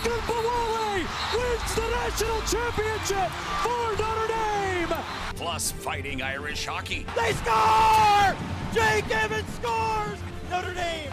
Ogunbowale wins the national championship for Notre Dame! Plus fighting Irish hockey. They score! Jake Evans scores! Notre Dame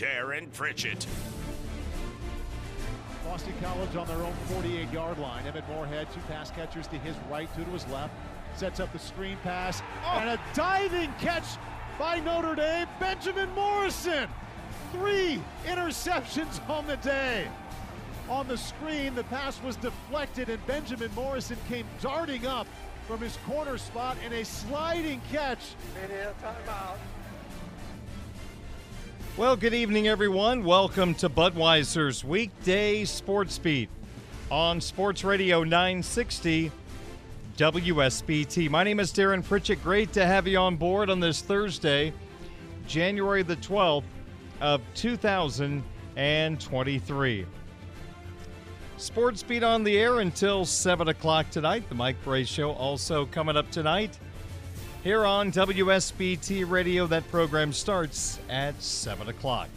Darren Pritchett. Boston College on their own 48 yard line. Emmett Morehead, two pass catchers to his right, two to his left. Sets up the screen pass oh. and a diving catch by Notre Dame. Benjamin Morrison. Three interceptions on the day. On the screen, the pass was deflected, and Benjamin Morrison came darting up from his corner spot in a sliding catch. Well, good evening, everyone. Welcome to Budweiser's weekday sports beat on Sports Radio 960 WSBT. My name is Darren Pritchett. Great to have you on board on this Thursday, January the 12th of 2023. Sports beat on the air until 7 o'clock tonight. The Mike Brey Show also coming up tonight. Here on WSBT Radio, that program starts at 7 o'clock.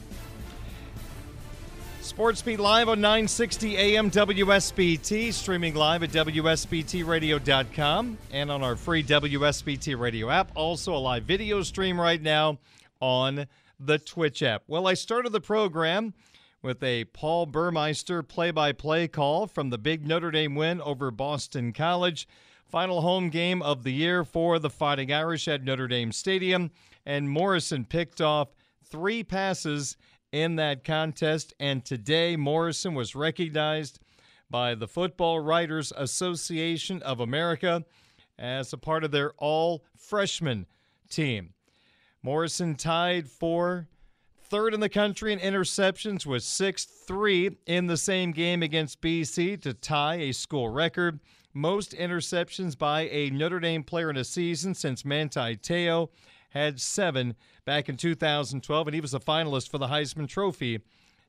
Sports Beat live on 960 AM WSBT, streaming live at WSBTRadio.com and on our free WSBT Radio app. Also, a live video stream right now on the Twitch app. Well, I started the program with a Paul Burmeister play by play call from the big Notre Dame win over Boston College. Final home game of the year for the Fighting Irish at Notre Dame Stadium. And Morrison picked off three passes in that contest. And today, Morrison was recognized by the Football Writers Association of America as a part of their all freshman team. Morrison tied for third in the country in interceptions with 6 3 in the same game against BC to tie a school record most interceptions by a Notre Dame player in a season since Manti Te'o had seven back in 2012, and he was a finalist for the Heisman Trophy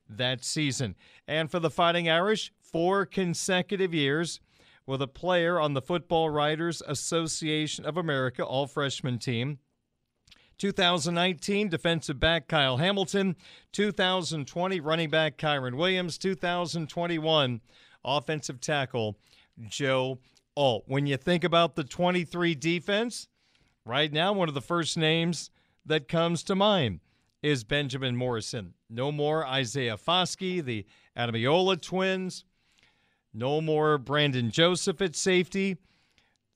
that season. And for the Fighting Irish, four consecutive years with a player on the Football Writers Association of America all freshman team. 2019 defensive back Kyle Hamilton, 2020 running back Kyren Williams, 2021 offensive tackle Joe Alt. When you think about the 23 defense, right now, one of the first names that comes to mind is Benjamin Morrison. No more Isaiah Foskey, the Ademilola twins. No more Brandon Joseph at safety.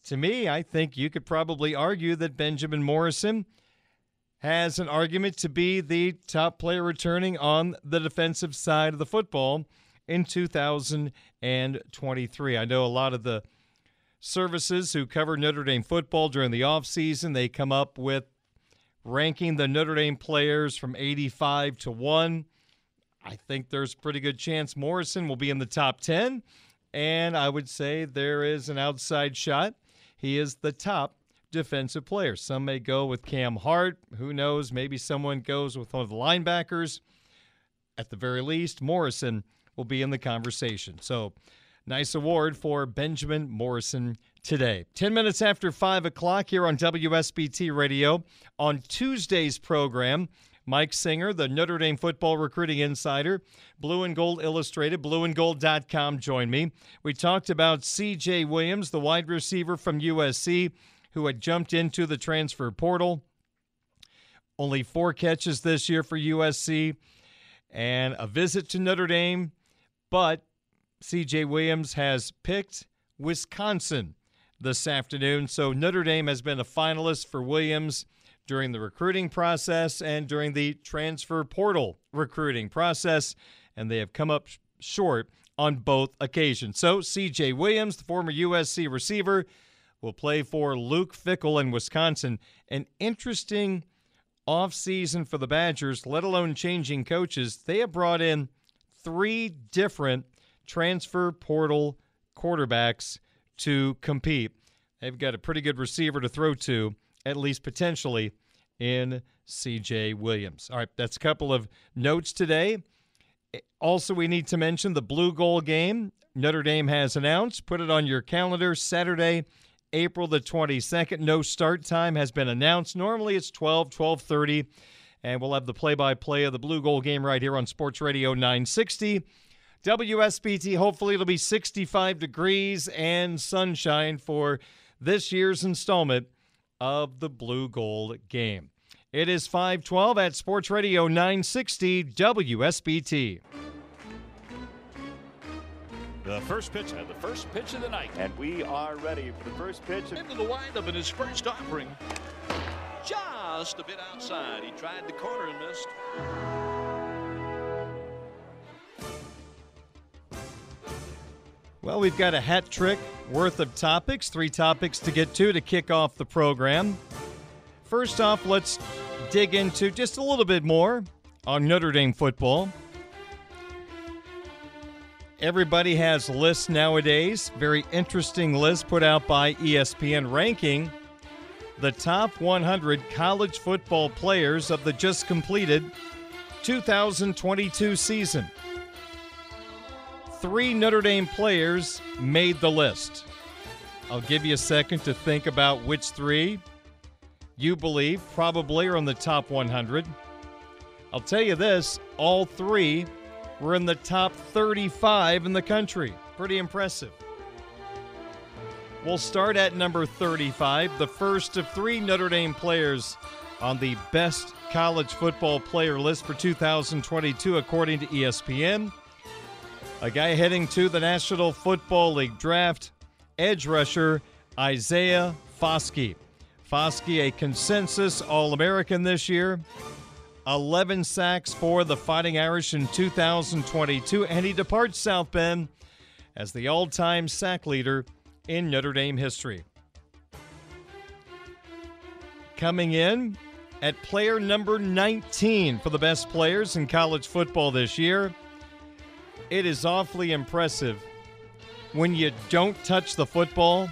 To me, I think you could probably argue that Benjamin Morrison has an argument to be the top player returning on the defensive side of the football in 2023. I know a lot of the services who cover Notre Dame football during the offseason, they come up with ranking the Notre Dame players from 85 to 1. I think there's pretty good chance Morrison will be in the top 10, and I would say there is an outside shot. He is the top defensive player. Some may go with Cam Hart. Who knows? Maybe someone goes with one of the linebackers. At the very least, Morrison will be in the conversation. So, nice award for Benjamin Morrison today. 10 minutes after 5 o'clock here on WSBT Radio. On Tuesday's program, Mike Singer, the Notre Dame football recruiting insider, Blue and Gold Illustrated, blueandgold.com, joined me. We talked about CJ Williams, the wide receiver from USC, who had jumped into the transfer portal. Only four catches this year for USC and a visit to Notre Dame, but CJ Williams has picked Wisconsin this afternoon. So Notre Dame has been a finalist for Williams during the recruiting process and during the transfer portal recruiting process, and they have come up short on both occasions. So CJ Williams, the former USC receiver, will play for Luke Fickell in Wisconsin. An interesting offseason for the Badgers, let alone changing coaches. They have brought in three different transfer portal quarterbacks to compete. They've got a pretty good receiver to throw to, at least potentially, in CJ Williams. All right, that's a couple of notes today. Also, we need to mention the Blue Gold game Notre Dame has announced. Put it on your calendar Saturday, April the 22nd. No start time has been announced. Normally it's 12, 12:30, and we'll have the play-by-play of the Blue Gold game right here on Sports Radio 960. WSBT, hopefully it'll be 65 degrees and sunshine for this year's installment of the Blue Gold game. It is 512 at Sports Radio 960 WSBT. The first pitch and the first pitch of the night. And we are ready for the first pitch. Into the windup in his first offering. Just a bit outside. He tried the corner and missed. Well, we've got a hat trick worth of topics, three topics to get to to kick off the program. First off, let's dig into just a little bit more on Notre Dame football. Everybody has lists nowadays, very interesting list put out by ESPN ranking the top 100 college football players of the just completed 2022 season three Notre Dame players made the list. I'll give you a second to think about which three you believe probably are in the top 100. I'll tell you this all three were in the top 35 in the country. Pretty impressive. We'll start at number 35, the first of three Notre Dame players on the best college football player list for 2022, according to ESPN. A guy heading to the National Football League draft, edge rusher Isaiah Foskey. Foskey, a consensus All American this year, 11 sacks for the Fighting Irish in 2022, and he departs South Bend as the all time sack leader in Notre Dame history. Coming in at player number 19 for the best players in college football this year, it is awfully impressive when you don't touch the football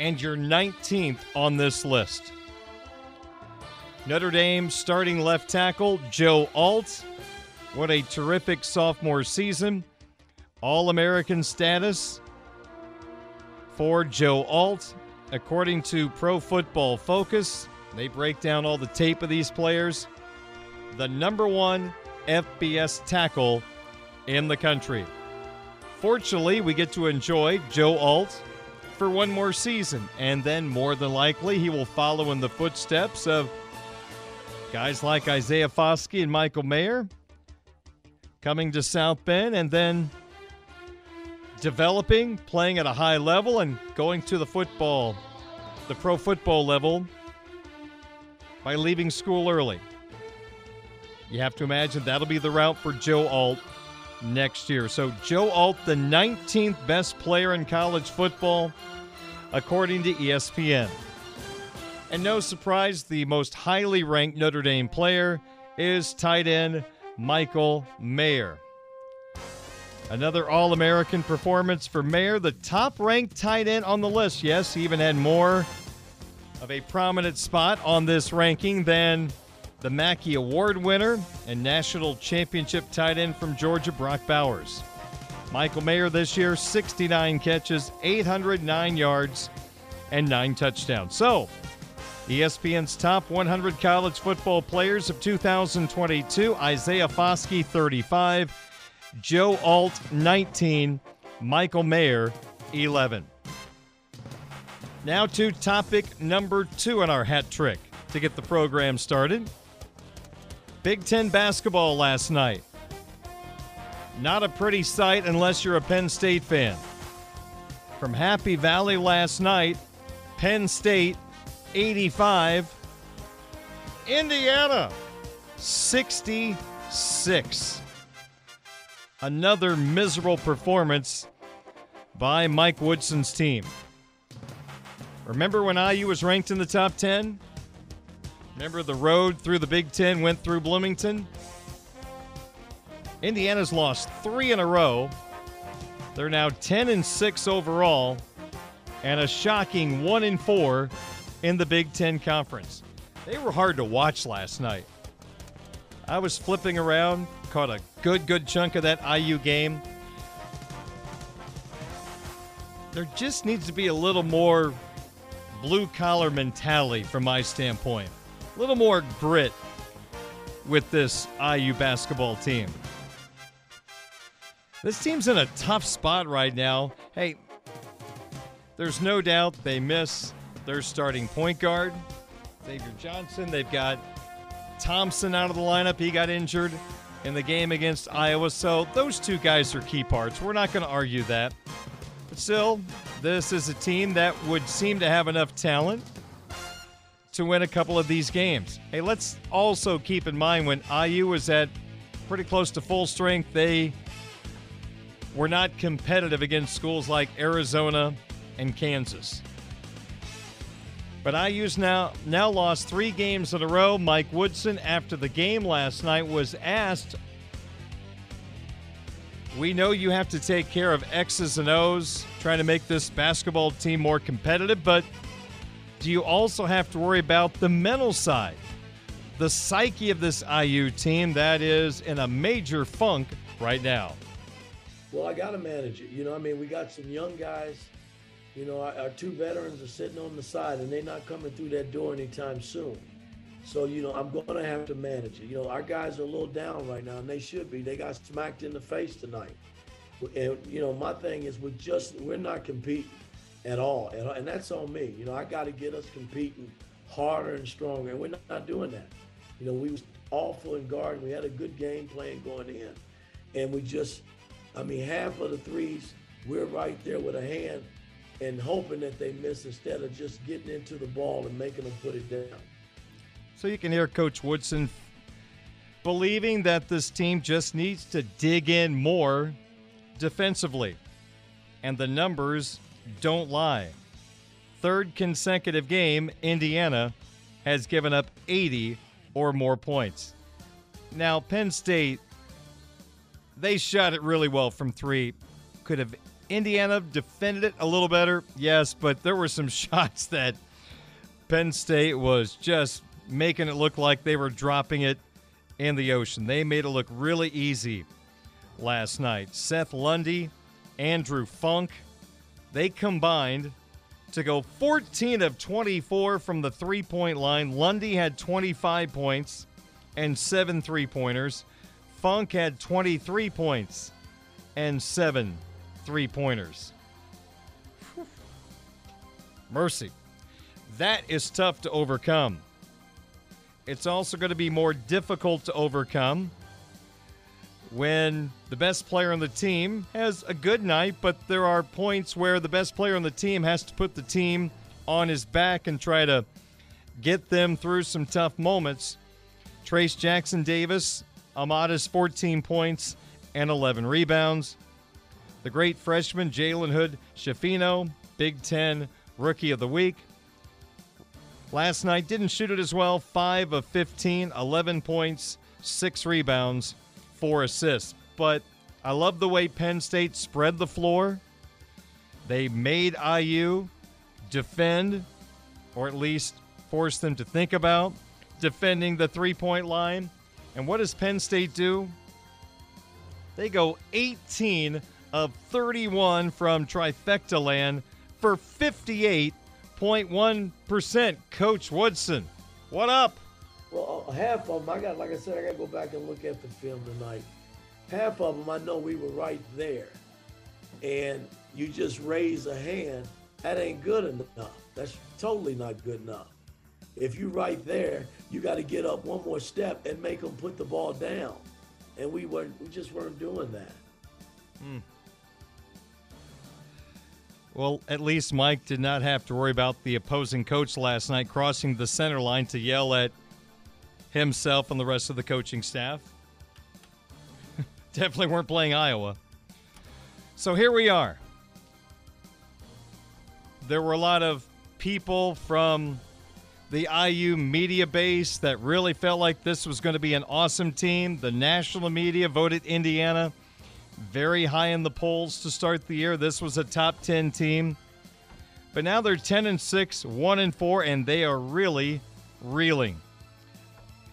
and you're 19th on this list. Notre Dame starting left tackle Joe Alt. What a terrific sophomore season. All American status for Joe Alt. According to Pro Football Focus, they break down all the tape of these players. The number one FBS tackle in the country. Fortunately, we get to enjoy Joe Alt for one more season, and then more than likely he will follow in the footsteps of guys like Isaiah Foskey and Michael Mayer coming to South Bend and then developing, playing at a high level, and going to the football, the pro football level by leaving school early. You have to imagine that'll be the route for Joe Alt next year. So, Joe Alt, the 19th best player in college football, according to ESPN. And no surprise, the most highly ranked Notre Dame player is tight end Michael Mayer. Another All American performance for Mayer, the top ranked tight end on the list. Yes, he even had more of a prominent spot on this ranking than the Mackey Award winner and national championship tight end from Georgia, Brock Bowers. Michael Mayer this year, 69 catches, 809 yards, and nine touchdowns. So, ESPN's top 100 college football players of 2022 Isaiah Foskey, 35, Joe Alt, 19, Michael Mayer, 11. Now to topic number two on our hat trick to get the program started. Big Ten basketball last night. Not a pretty sight unless you're a Penn State fan. From Happy Valley last night, Penn State 85, Indiana 66. Another miserable performance by Mike Woodson's team. Remember when IU was ranked in the top 10? Remember the road through the Big Ten went through Bloomington? Indiana's lost three in a row. They're now 10 and 6 overall, and a shocking 1 and 4 in the Big Ten Conference. They were hard to watch last night. I was flipping around, caught a good, good chunk of that IU game. There just needs to be a little more blue collar mentality from my standpoint, a little more grit with this IU basketball team. This team's in a tough spot right now. Hey, there's no doubt they miss their starting point guard, Xavier Johnson. They've got Thompson out of the lineup. He got injured in the game against Iowa. So those two guys are key parts. We're not going to argue that. But still, this is a team that would seem to have enough talent to win a couple of these games. Hey, let's also keep in mind when IU was at pretty close to full strength, they were not competitive against schools like Arizona and Kansas. But IU's now now lost three games in a row. Mike Woodson, after the game last night, was asked, "We know you have to take care of X's and O's, trying to make this basketball team more competitive, but do you also have to worry about the mental side, the psyche of this IU team that is in a major funk right now?" Well, I got to manage it. You know, I mean, we got some young guys. You know, our, our, two veterans are sitting on the side, and they're not coming through that door anytime soon. So, you know, I'm going to have to manage it. You know, our guys are a little down right now, and they should be. They got smacked in the face tonight. And, you know, my thing is we're just, we're not competing at all. And, that's on me. You know, I got to get us competing harder and stronger, and we're not, not doing that. You know, we was awful in guard. We had a good game plan going in, and we just – I mean, half of the threes, we're right there with a hand and hoping that they miss instead of just getting into the ball and making them put it down. So you can hear Coach Woodson believing that this team just needs to dig in more defensively. And the numbers don't lie. Third consecutive game, Indiana has given up 80 or more points. Now, Penn State they shot it really well from three. Could have Indiana defended it a little better? Yes, but there were some shots that Penn State was just making it look like they were dropping it in the ocean. They made it look really easy last night. Seth Lundy, Andrew Funk, they combined to go 14 of 24 from the three point line. Lundy had 25 points and seven three pointers. Funk had 23 points and seven three pointers. Mercy. That is tough to overcome. It's also going to be more difficult to overcome when the best player on the team has a good night, but there are points where the best player on the team has to put the team on his back and try to get them through some tough moments. Trayce Jackson Davis a modest 14 points and 11 rebounds. The great freshman Jalen Hood Schifino, Big Ten Rookie of the Week. Last night didn't shoot it as well. 5 of 15, 11 points, 6 rebounds, 4 assists. But I love the way Penn State spread the floor. They made IU defend or at least force them to think about defending the three point line. And what does Penn State do? They go 18 of 31 from trifecta land for 58.1%. Coach Woodson, what up? Well, uh, half of them, I got, like I said, I got to go back and look at the film tonight. Half of them, I know we were right there. And you just raise a hand, that ain't good enough. That's totally not good enough. If you're right there, you got to get up one more step and make them put the ball down. And we weren't, we just weren't doing that. Hmm. Well, at least Mike did not have to worry about the opposing coach last night crossing the center line to yell at himself and the rest of the coaching staff. Definitely weren't playing Iowa. So here we are. There were a lot of people from the IU media base that really felt like this was going to be an awesome team. The national media voted Indiana very high in the polls to start the year. This was a top 10 team. But now they're 10 and 6, 1 and 4 and they are really reeling.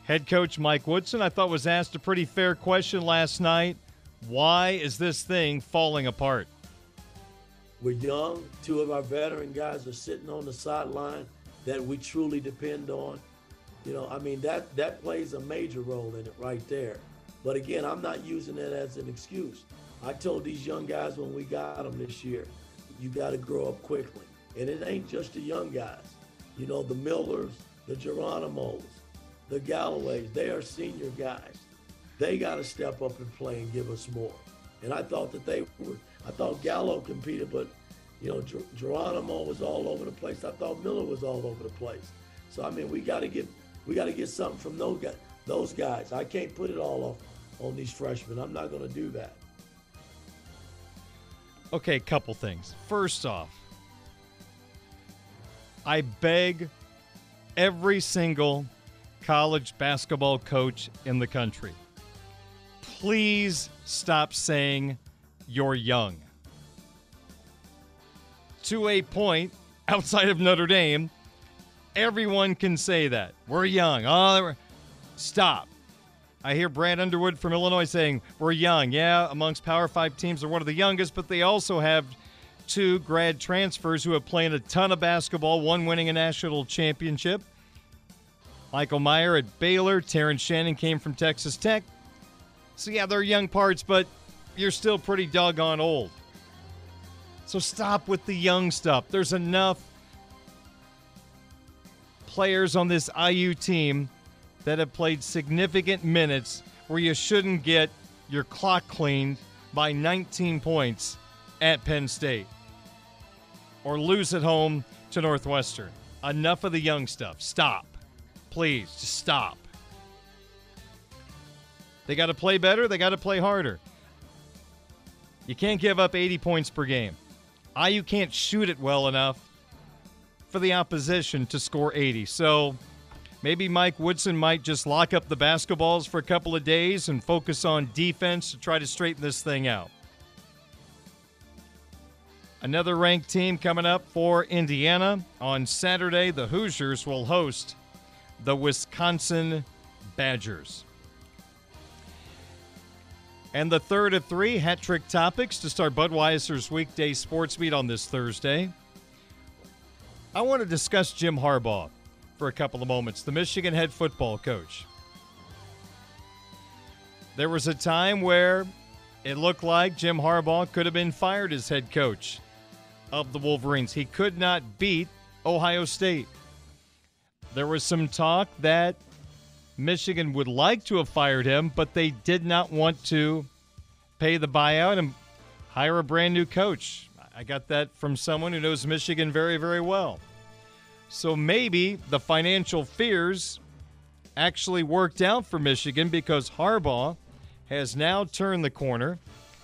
Head coach Mike Woodson, I thought, was asked a pretty fair question last night. Why is this thing falling apart? We're young. Two of our veteran guys are sitting on the sideline that we truly depend on. You know, I mean that that plays a major role in it right there. But again, I'm not using it as an excuse. I told these young guys when we got them this year, you got to grow up quickly. And it ain't just the young guys. You know, the Millers, the Geronimos, the Galloways, they are senior guys. They got to step up and play and give us more. And I thought that they were, I thought Gallo competed, but, you know, Ger- Geronimo was all over the place. I thought Miller was all over the place. So, I mean, we got to get, we got to get something from those guys. Those guys. I can't put it all off on these freshmen. I'm not going to do that. Okay, couple things. First off, I beg every single college basketball coach in the country please stop saying you're young. To a point, outside of Notre Dame, everyone can say that. We're young. Oh, stop. I hear Brad Underwood from Illinois saying, We're young. Yeah, amongst Power Five teams, they're one of the youngest, but they also have two grad transfers who have played a ton of basketball, one winning a national championship. Michael Meyer at Baylor, Terrence Shannon came from Texas Tech. So, yeah, they're young parts, but you're still pretty doggone old. So, stop with the young stuff. There's enough players on this IU team that have played significant minutes where you shouldn't get your clock cleaned by 19 points at Penn State or lose at home to Northwestern. Enough of the young stuff. Stop. Please, just stop. They got to play better, they got to play harder. You can't give up 80 points per game. IU can't shoot it well enough for the opposition to score 80. So maybe Mike Woodson might just lock up the basketballs for a couple of days and focus on defense to try to straighten this thing out. Another ranked team coming up for Indiana. On Saturday, the Hoosiers will host the Wisconsin Badgers. And the third of three hat trick topics to start Budweiser's weekday sports beat on this Thursday. I want to discuss Jim Harbaugh for a couple of moments, the Michigan head football coach. There was a time where it looked like Jim Harbaugh could have been fired as head coach of the Wolverines. He could not beat Ohio State. There was some talk that Michigan would like to have fired him, but they did not want to pay the buyout and hire a brand new coach. I got that from someone who knows Michigan very, very well. So maybe the financial fears actually worked out for Michigan because Harbaugh has now turned the corner,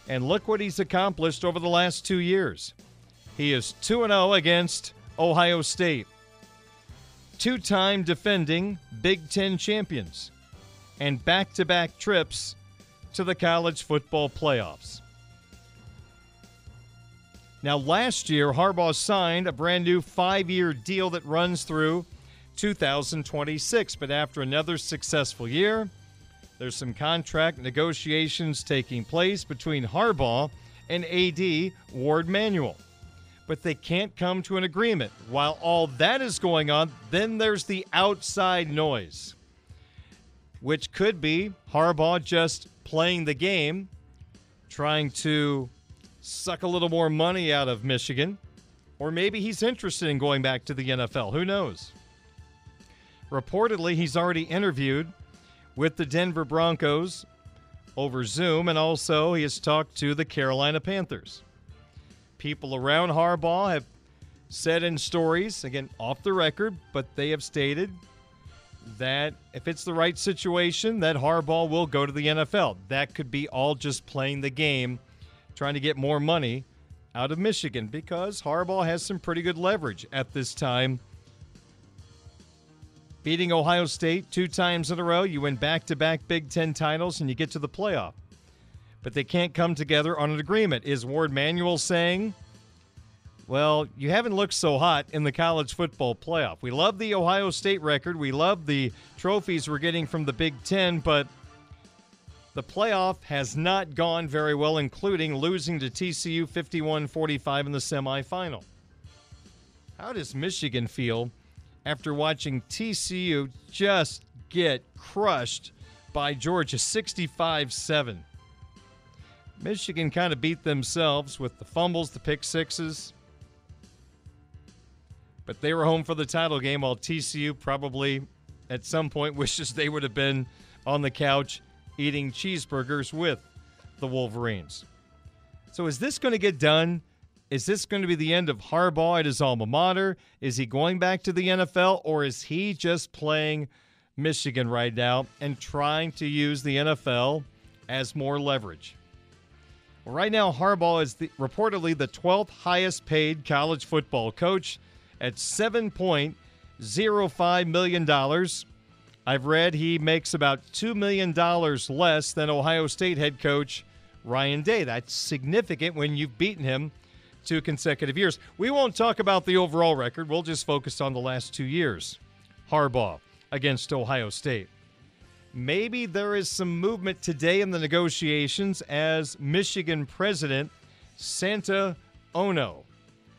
and look what he's accomplished over the last two years. He is 2 0 against Ohio State, two time defending Big Ten champions, and back to back trips to the college football playoffs. Now, last year, Harbaugh signed a brand new five year deal that runs through 2026. But after another successful year, there's some contract negotiations taking place between Harbaugh and AD Warde Manuel. But they can't come to an agreement. While all that is going on, then there's the outside noise, which could be Harbaugh just playing the game, trying to suck a little more money out of Michigan, or maybe he's interested in going back to the NFL. Who knows? Reportedly, he's already interviewed with the Denver Broncos over Zoom, and also he has talked to the Carolina Panthers. People around Harbaugh have said in stories, again, off the record, but they have stated that if it's the right situation, that Harbaugh will go to the NFL. That could be all just playing the game, trying to get more money out of Michigan because Harbaugh has some pretty good leverage at this time beating Ohio State two times in a row. You win back to back Big Ten titles and you get to the playoff. But they can't come together on an agreement. Is Warde Manuel saying, well, you haven't looked so hot in the college football playoff? We love the Ohio State record. We love the trophies we're getting from the Big Ten, but the playoff has not gone very well, including losing to TCU 51 45 in the semifinal. How does Michigan feel after watching TCU just get crushed by Georgia 65 7. Michigan kind of beat themselves with the fumbles, the pick sixes. But they were home for the title game while TCU probably at some point wishes they would have been on the couch eating cheeseburgers with the Wolverines. So is this going to get done? Is this going to be the end of Harbaugh at his alma mater? Is he going back to the NFL or is he just playing Michigan right now and trying to use the NFL as more leverage? Well, right now, Harbaugh is the, reportedly the 12th highest paid college football coach at $7.05 million. I've read he makes about $2 million less than Ohio State head coach Ryan Day. That's significant when you've beaten him two consecutive years. We won't talk about the overall record. We'll just focus on the last two years. Harbaugh against Ohio State. Maybe there is some movement today in the negotiations as Michigan President Santa Ono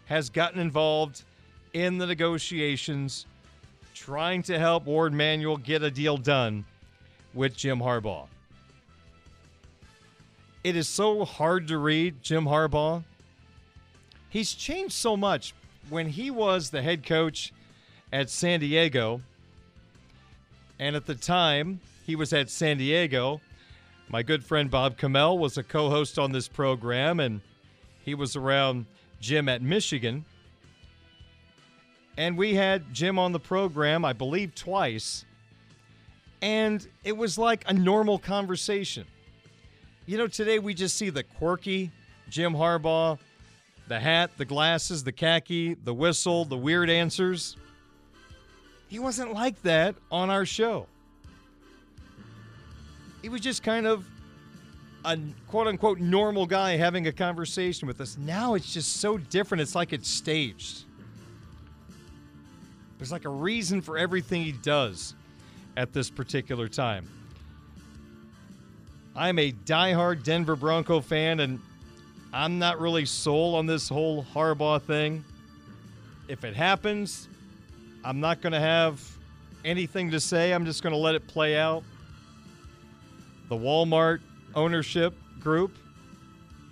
has gotten involved in the negotiations, trying to help Warde Manuel get a deal done with Jim Harbaugh. It is so hard to read Jim Harbaugh he's changed so much. When he was the head coach at San Diego, and at the time he was at San Diego, my good friend Bob Kamel was a co host on this program, and he was around Jim at Michigan. And we had Jim on the program, I believe, twice. And it was like a normal conversation. You know, today we just see the quirky Jim Harbaugh the hat, the glasses, the khaki, the whistle, the weird answers. He wasn't like that on our show. He was just kind of a quote unquote normal guy having a conversation with us. Now it's just so different. It's like it's staged. There's like a reason for everything he does at this particular time. I'm a diehard Denver Bronco fan, and I'm not really sold on this whole Harbaugh thing. If it happens, I'm not going to have anything to say. I'm just going to let it play out. The Walmart ownership group,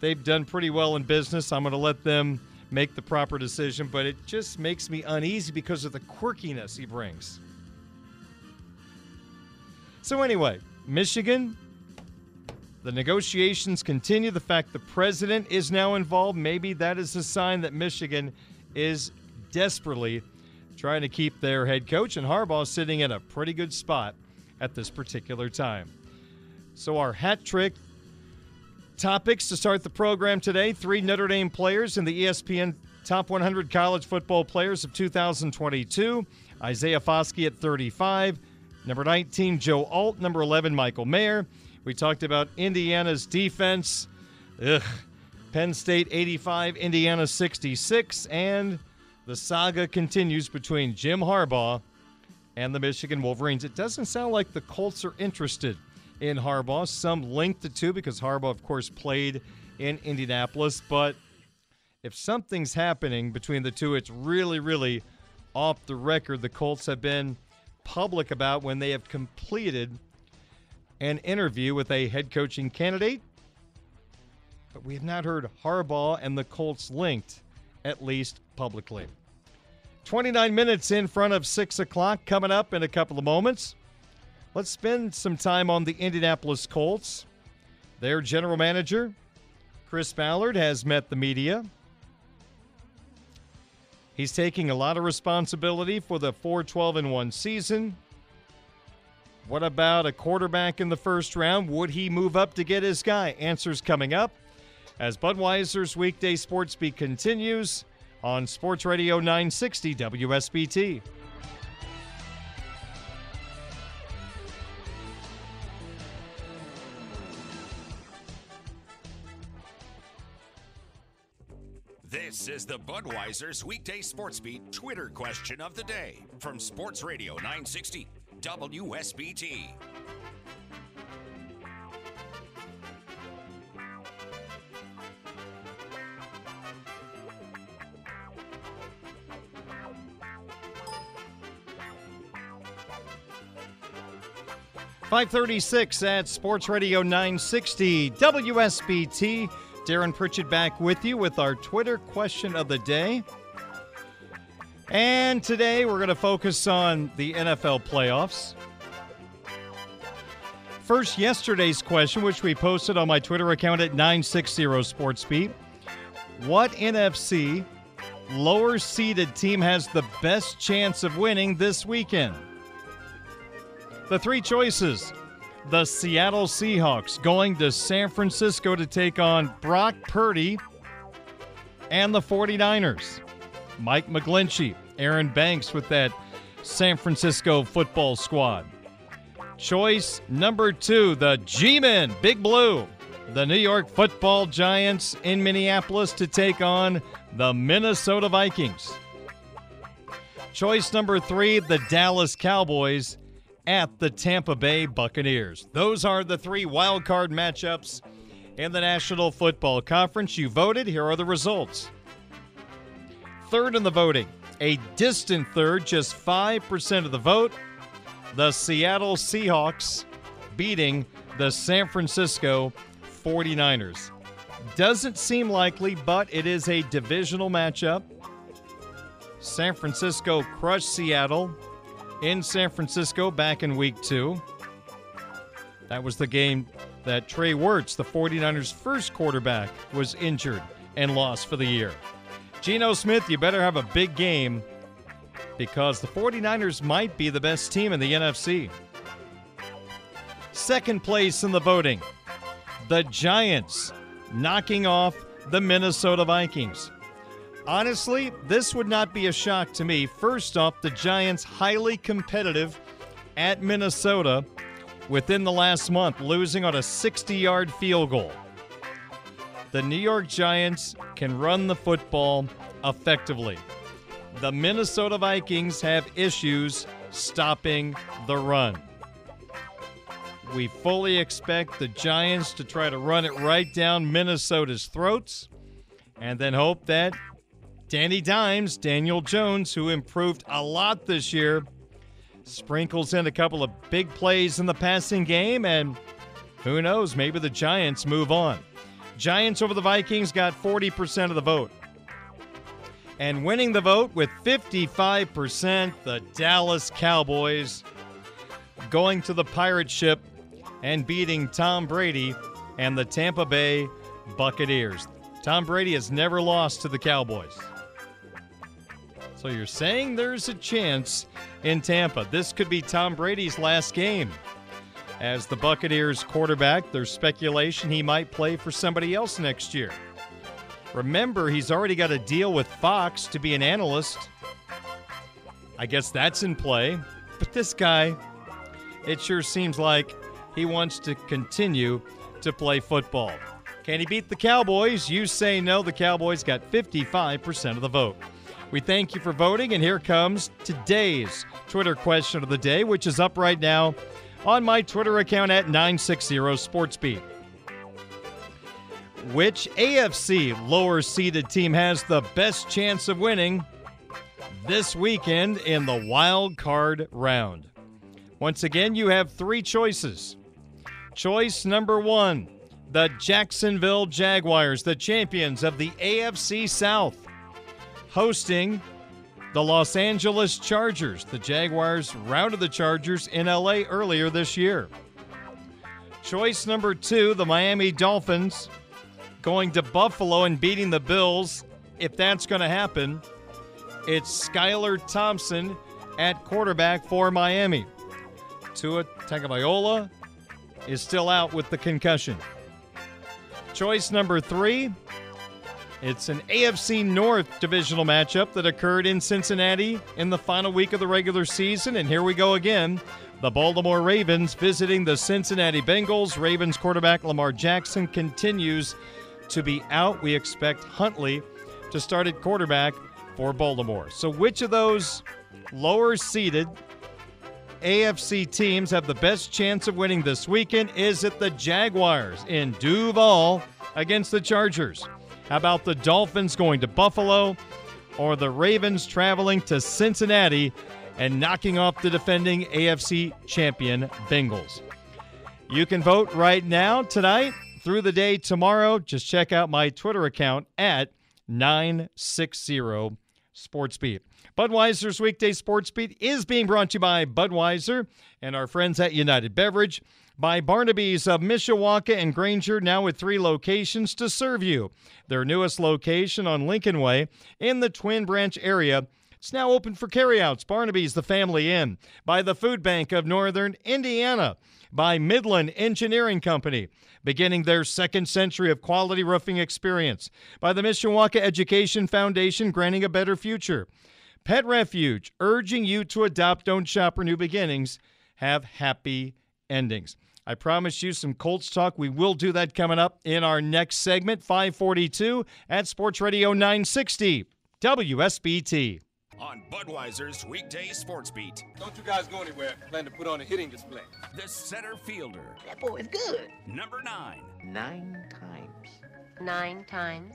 they've done pretty well in business. I'm going to let them make the proper decision, but it just makes me uneasy because of the quirkiness he brings. So, anyway, Michigan, the negotiations continue. The fact the president is now involved, maybe that is a sign that Michigan is desperately trying to keep their head coach, and Harbaugh sitting in a pretty good spot at this particular time. So, our hat trick topics to start the program today three Notre Dame players in the ESPN Top 100 College Football Players of 2022. Isaiah Foskey at 35. Number 19, Joe Alt. Number 11, Michael Mayer. We talked about Indiana's defense. Ugh. Penn State 85, Indiana 66, and the saga continues between Jim Harbaugh and the Michigan Wolverines. It doesn't sound like the Colts are interested in Harbaugh. Some link the two because Harbaugh, of course, played in Indianapolis. But if something's happening between the two, it's really, really off the record. The Colts have been public about when they have completed an interview with a head coaching candidate but we have not heard Harbaugh and the Colts linked, at least publicly. 29 minutes in front of 6 o'clock coming up in a couple of moments. Let's spend some time on the Indianapolis Colts. Their general manager, Chris Ballard, has met the media. He's taking a lot of responsibility for the 4 12 1 season. What about a quarterback in the first round? Would he move up to get his guy? Answers coming up as Budweiser's weekday sports beat continues on Sports Radio 960 WSBT. This is the Budweiser's weekday sports beat Twitter question of the day from Sports Radio 960 WSBT. 536 at Sports Radio 960 WSBT. Darren Pritchett back with you with our Twitter question of the day. And today we're going to focus on the NFL playoffs. First, yesterday's question, which we posted on my Twitter account at 960 SportsBeat. What NFC lower seeded team has the best chance of winning this weekend? The three choices the Seattle Seahawks going to San Francisco to take on Brock Purdy and the 49ers. Mike McGlinchey, Aaron Banks with that San Francisco football squad. Choice number two, the G Men, Big Blue, the New York football giants in Minneapolis to take on the Minnesota Vikings. Choice number three, the Dallas Cowboys at the Tampa Bay Buccaneers. Those are the three wild card matchups in the National Football Conference. You voted. Here are the results. Third in the voting, a distant third, just 5% of the vote. The Seattle Seahawks beating the San Francisco 49ers. Doesn't seem likely, but it is a divisional matchup. San Francisco crushed Seattle in San Francisco back in week two. That was the game that Trey Wirtz, the 49ers' first quarterback, was injured and lost for the year. Geno Smith, you better have a big game because the 49ers might be the best team in the NFC. Second place in the voting, the Giants knocking off the Minnesota Vikings. Honestly, this would not be a shock to me. First off, the Giants highly competitive at Minnesota within the last month, losing on a 60 yard field goal. The New York Giants can run the football effectively. The Minnesota Vikings have issues stopping the run. We fully expect the Giants to try to run it right down Minnesota's throats and then hope that Danny Dimes, Daniel Jones, who improved a lot this year, sprinkles in a couple of big plays in the passing game, and who knows, maybe the Giants move on. Giants over the Vikings got 40% of the vote. And winning the vote with 55%, the Dallas Cowboys going to the pirate ship and beating Tom Brady and the Tampa Bay Buccaneers. Tom Brady has never lost to the Cowboys. So you're saying there's a chance in Tampa. This could be Tom Brady's last game. As the Buccaneers quarterback, there's speculation he might play for somebody else next year. Remember, he's already got a deal with Fox to be an analyst. I guess that's in play. But this guy, it sure seems like he wants to continue to play football. Can he beat the Cowboys? You say no. The Cowboys got 55% of the vote. We thank you for voting, and here comes today's Twitter question of the day, which is up right now on my Twitter account at 960 SportsBeat. Which AFC lower seeded team has the best chance of winning this weekend in the wild card round? Once again, you have three choices. Choice number one the Jacksonville Jaguars, the champions of the AFC South, hosting the Los Angeles Chargers. The Jaguars routed the Chargers in LA earlier this year. Choice number two, the Miami Dolphins, going to Buffalo and beating the Bills. If that's going to happen, it's Skylar Thompson at quarterback for Miami. Tua Tagovailoa is still out with the concussion. Choice number three. It's an AFC North divisional matchup that occurred in Cincinnati in the final week of the regular season. And here we go again. The Baltimore Ravens visiting the Cincinnati Bengals. Ravens quarterback Lamar Jackson continues to be out. We expect Huntley to start at quarterback for Baltimore. So, which of those lower seeded AFC teams have the best chance of winning this weekend? Is it the Jaguars in Duval against the Chargers? How about the Dolphins going to Buffalo or the Ravens traveling to Cincinnati and knocking off the defending AFC champion Bengals? You can vote right now, tonight, through the day tomorrow. Just check out my Twitter account at 960 SportsBeat. Budweiser's weekday sports beat is being brought to you by Budweiser and our friends at United Beverage, by Barnaby's of Mishawaka and Granger, now with three locations to serve you. Their newest location on Lincoln Way in the Twin Branch area. It's now open for carryouts. Barnaby's the Family Inn. By the Food Bank of Northern Indiana. By Midland Engineering Company, beginning their second century of quality roofing experience. By the Mishawaka Education Foundation, granting a better future. Pet Refuge, urging you to adopt, don't shop for new beginnings, have happy endings. I promise you some Colts talk. We will do that coming up in our next segment, 542 at Sports Radio 960, WSBT. On Budweiser's weekday sports beat. Don't you guys go anywhere. Plan to put on a hitting display. The center fielder. That boy is good. Number nine. Nine times. Nine times.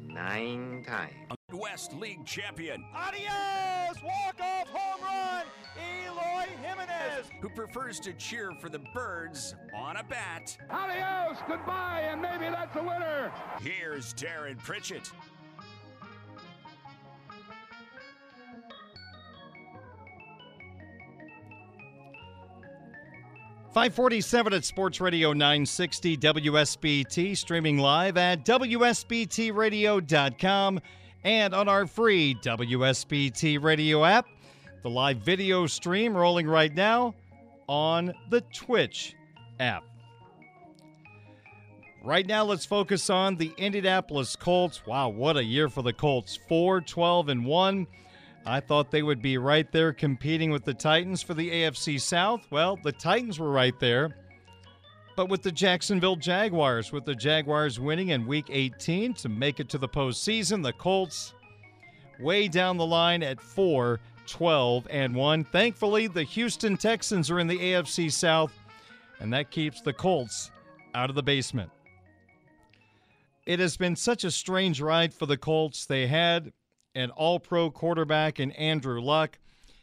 Nine times. West League champion. Adios! Walk-off home run! Eloy Jimenez! Who prefers to cheer for the birds on a bat. Adios! Goodbye, and maybe that's a winner! Here's Darren Pritchett. Five forty-seven at Sports Radio 960 WSBT, streaming live at WSBTRadio.com and on our free WSBT radio app. The live video stream rolling right now on the Twitch app. Right now, let's focus on the Indianapolis Colts. Wow, what a year for the Colts. 4 12 and 1. I thought they would be right there competing with the Titans for the AFC South. Well, the Titans were right there. But with the Jacksonville Jaguars, with the Jaguars winning in week 18 to make it to the postseason, the Colts way down the line at 4 12 and 1. Thankfully, the Houston Texans are in the AFC South, and that keeps the Colts out of the basement. It has been such a strange ride for the Colts. They had an all pro quarterback in Andrew Luck.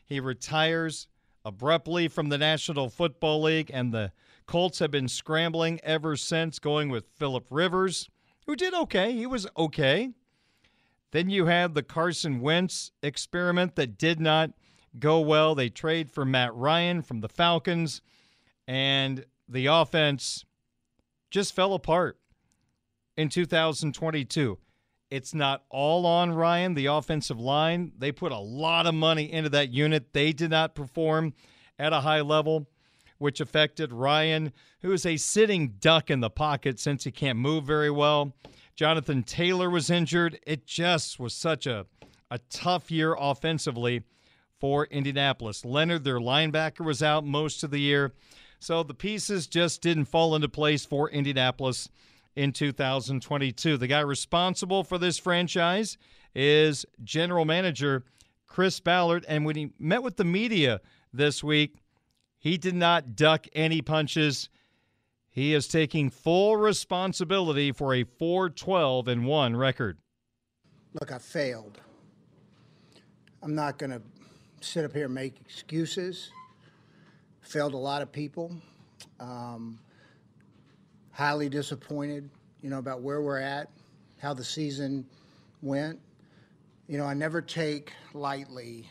He retires abruptly from the National Football League, and the Colts have been scrambling ever since, going with Philip Rivers, who did okay. He was okay. Then you had the Carson Wentz experiment that did not go well. They trade for Matt Ryan from the Falcons, and the offense just fell apart in 2022. It's not all on Ryan, the offensive line. They put a lot of money into that unit. They did not perform at a high level, which affected Ryan, who is a sitting duck in the pocket since he can't move very well. Jonathan Taylor was injured. It just was such a, a tough year offensively for Indianapolis. Leonard, their linebacker, was out most of the year. So the pieces just didn't fall into place for Indianapolis in 2022. The guy responsible for this franchise is general manager Chris Ballard. And when he met with the media this week, he did not duck any punches. He is taking full responsibility for a 412 and 1 record. Look, I failed. I'm not going to sit up here and make excuses. Failed a lot of people. Um, highly disappointed, you know, about where we're at, how the season went. You know, I never take lightly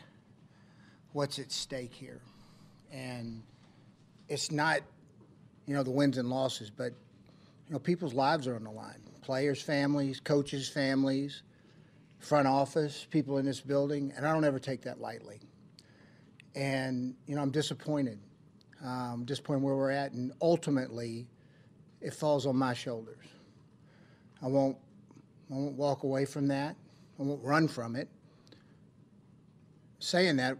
what's at stake here. And it's not, you know, the wins and losses, but, you know, people's lives are on the line. Players' families, coaches' families, front office, people in this building, and I don't ever take that lightly. And, you know, I'm disappointed. Um, disappointed where we're at, and ultimately, it falls on my shoulders. I won't, I won't walk away from that. I won't run from it. Saying that,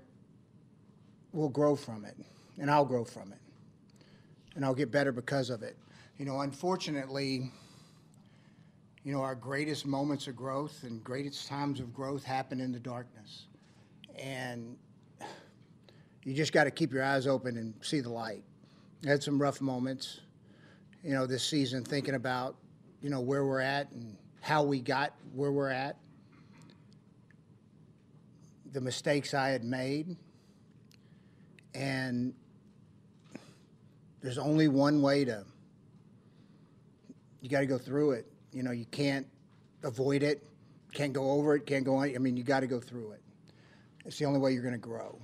we'll grow from it, and I'll grow from it, and I'll get better because of it. You know, unfortunately, you know, our greatest moments of growth and greatest times of growth happen in the darkness. And you just got to keep your eyes open and see the light. I had some rough moments, you know, this season thinking about, you know, where we're at and how we got where we're at, the mistakes I had made. And there's only one way to, you got to go through it. You know, you can't avoid it, can't go over it, can't go on. I mean, you got to go through it. It's the only way you're going to grow.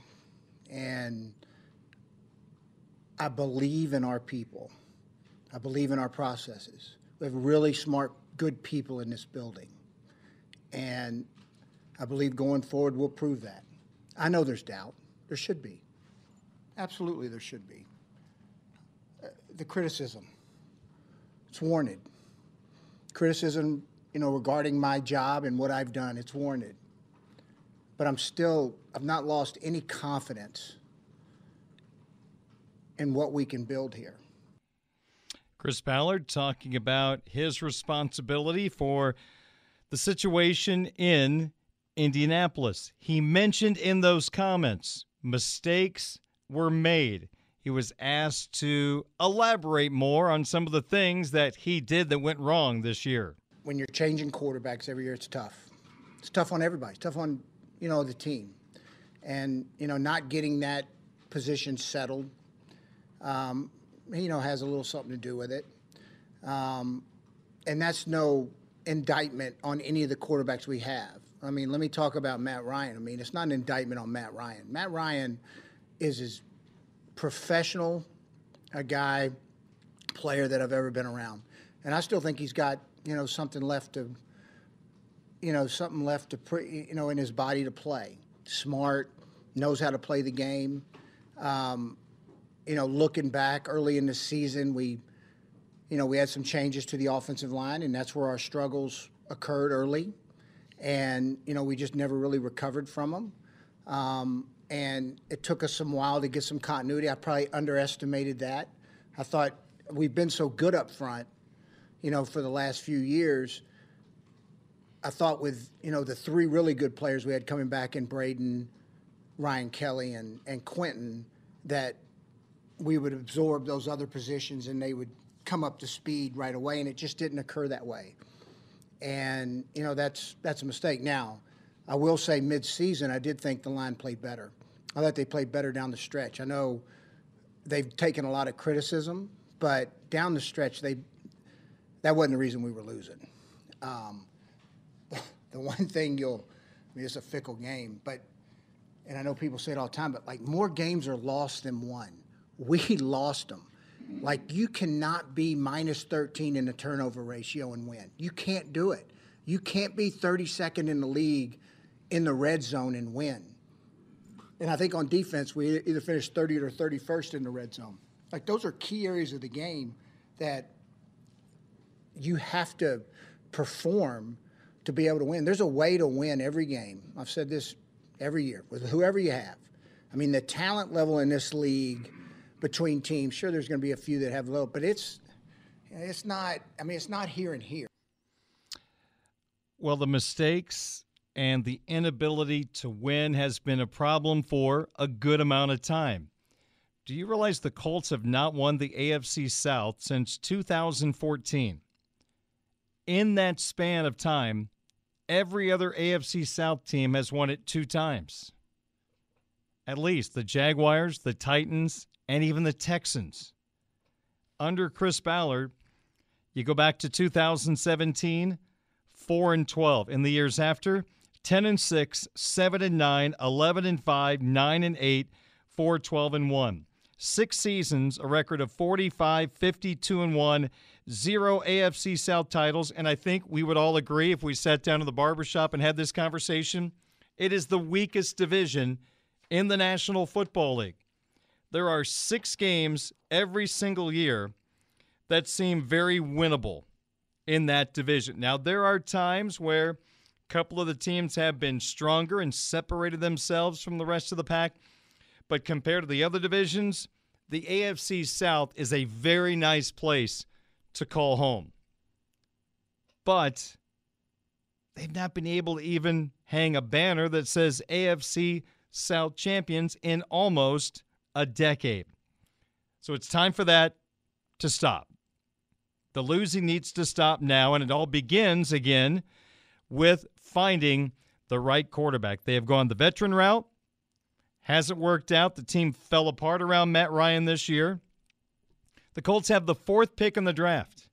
And I believe in our people. I believe in our processes. We have really smart, good people in this building. And I believe going forward we'll prove that. I know there's doubt. There should be. Absolutely, there should be. Uh, the criticism, it's warranted. Criticism, you know, regarding my job and what I've done, it's warranted. But I'm still, I've not lost any confidence in what we can build here. Chris Ballard talking about his responsibility for the situation in Indianapolis. He mentioned in those comments mistakes were made. He was asked to elaborate more on some of the things that he did that went wrong this year. When you're changing quarterbacks every year, it's tough. It's tough on everybody. It's tough on, you know, the team. And, you know, not getting that position settled, um, you know, has a little something to do with it. Um, and that's no indictment on any of the quarterbacks we have. I mean, let me talk about Matt Ryan. I mean, it's not an indictment on Matt Ryan. Matt Ryan is as professional a guy, player that I've ever been around, and I still think he's got you know something left to, you know, something left to pre, you know in his body to play. Smart, knows how to play the game. Um, you know, looking back early in the season, we, you know, we had some changes to the offensive line, and that's where our struggles occurred early, and you know we just never really recovered from them. Um, and it took us some while to get some continuity. I probably underestimated that. I thought we've been so good up front, you know, for the last few years. I thought with you know the three really good players we had coming back in Braden, Ryan Kelly, and and Quenton, that we would absorb those other positions and they would come up to speed right away, and it just didn't occur that way. And you know that's that's a mistake. Now, I will say mid-season, I did think the line played better. I thought they played better down the stretch. I know they've taken a lot of criticism, but down the stretch, they that wasn't the reason we were losing. Um, the one thing you'll, I mean, it's a fickle game, but and I know people say it all the time, but like more games are lost than won. We lost them. Like you cannot be minus 13 in the turnover ratio and win. You can't do it. You can't be 32nd in the league in the red zone and win. And I think on defense, we either finished 30th or 31st in the red zone. Like those are key areas of the game that you have to perform to be able to win. There's a way to win every game. I've said this every year with whoever you have. I mean, the talent level in this league between teams, sure, there's going to be a few that have low, but it's It's not. I mean, it's not here and here. Well, the mistakes and the inability to win has been a problem for a good amount of time. Do you realize the Colts have not won the AFC South since 2014? In that span of time, every other AFC South team has won it two times. At least the Jaguars, the Titans, and even the Texans. Under Chris Ballard, you go back to 2017, 4 and 12. In the years after, 10 and 6, 7 and 9, 11 and 5, 9 and 8, 4 12 and 1. 6 seasons, a record of 45, 52 and 1, zero AFC South titles, and I think we would all agree if we sat down in the barbershop and had this conversation, it is the weakest division in the National Football League. There are 6 games every single year that seem very winnable in that division. Now, there are times where a couple of the teams have been stronger and separated themselves from the rest of the pack, but compared to the other divisions, the AFC South is a very nice place to call home. But they've not been able to even hang a banner that says AFC South champions in almost a decade. So it's time for that to stop. The losing needs to stop now, and it all begins again with finding the right quarterback. They have gone the veteran route, hasn't worked out. The team fell apart around Matt Ryan this year. The Colts have the fourth pick in the draft.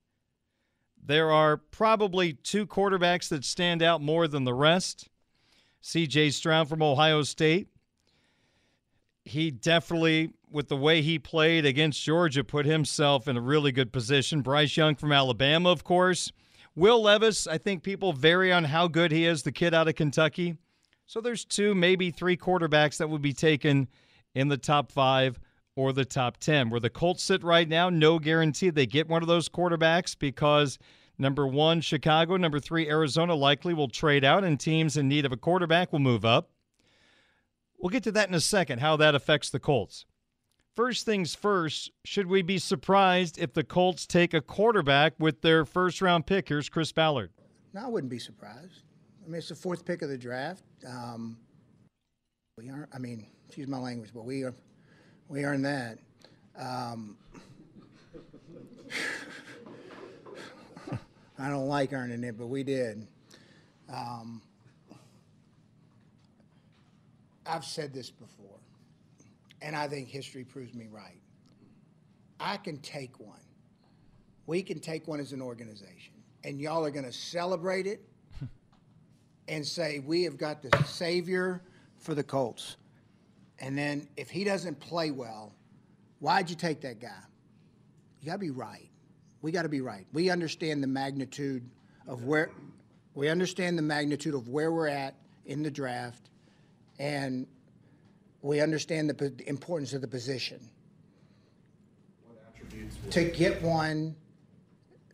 There are probably two quarterbacks that stand out more than the rest. CJ Stroud from Ohio State. He definitely with the way he played against Georgia, put himself in a really good position. Bryce Young from Alabama, of course. Will Levis, I think people vary on how good he is, the kid out of Kentucky. So there's two, maybe three quarterbacks that would be taken in the top five or the top 10. Where the Colts sit right now, no guarantee they get one of those quarterbacks because number one, Chicago, number three, Arizona likely will trade out, and teams in need of a quarterback will move up. We'll get to that in a second, how that affects the Colts. First things first, should we be surprised if the Colts take a quarterback with their first round pick? Here's Chris Ballard. No, I wouldn't be surprised. I mean, it's the fourth pick of the draft. Um, we aren't. I mean, excuse my language, but we are. We earned that. Um, I don't like earning it, but we did. Um, I've said this before and I think history proves me right. I can take one. We can take one as an organization, and y'all are going to celebrate it and say, We have got the savior for the Colts. And then if he doesn't play well, why'd you take that guy? You got to be right. We got to be right. We understand the magnitude of where we understand the magnitude of where we're at in the draft and we understand the importance of the position. To get one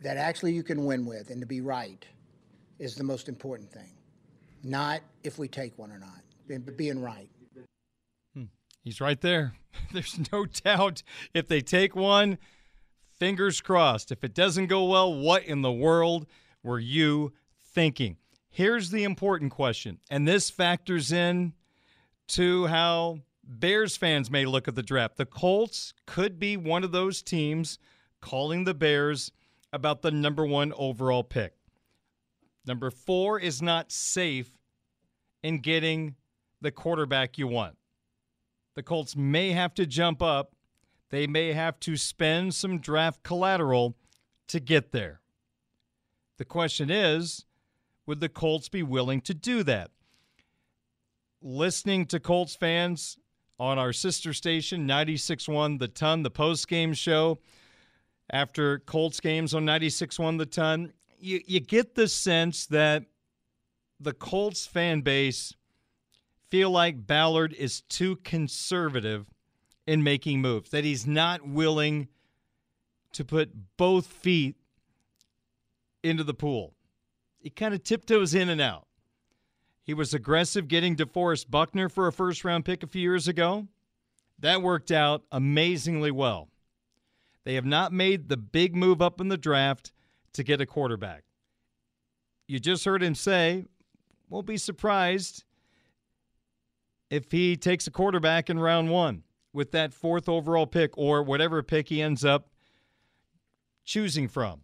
that actually you can win with and to be right is the most important thing. Not if we take one or not, but being right. Hmm. He's right there. There's no doubt. If they take one, fingers crossed. If it doesn't go well, what in the world were you thinking? Here's the important question, and this factors in to how Bears fans may look at the draft. The Colts could be one of those teams calling the Bears about the number one overall pick. Number four is not safe in getting the quarterback you want. The Colts may have to jump up, they may have to spend some draft collateral to get there. The question is would the Colts be willing to do that? Listening to Colts fans on our sister station, 96.1 The Ton, the post game show after Colts games on 96.1 The Ton, you, you get the sense that the Colts fan base feel like Ballard is too conservative in making moves, that he's not willing to put both feet into the pool. He kind of tiptoes in and out. He was aggressive getting DeForest Buckner for a first round pick a few years ago. That worked out amazingly well. They have not made the big move up in the draft to get a quarterback. You just heard him say, won't be surprised if he takes a quarterback in round one with that fourth overall pick or whatever pick he ends up choosing from.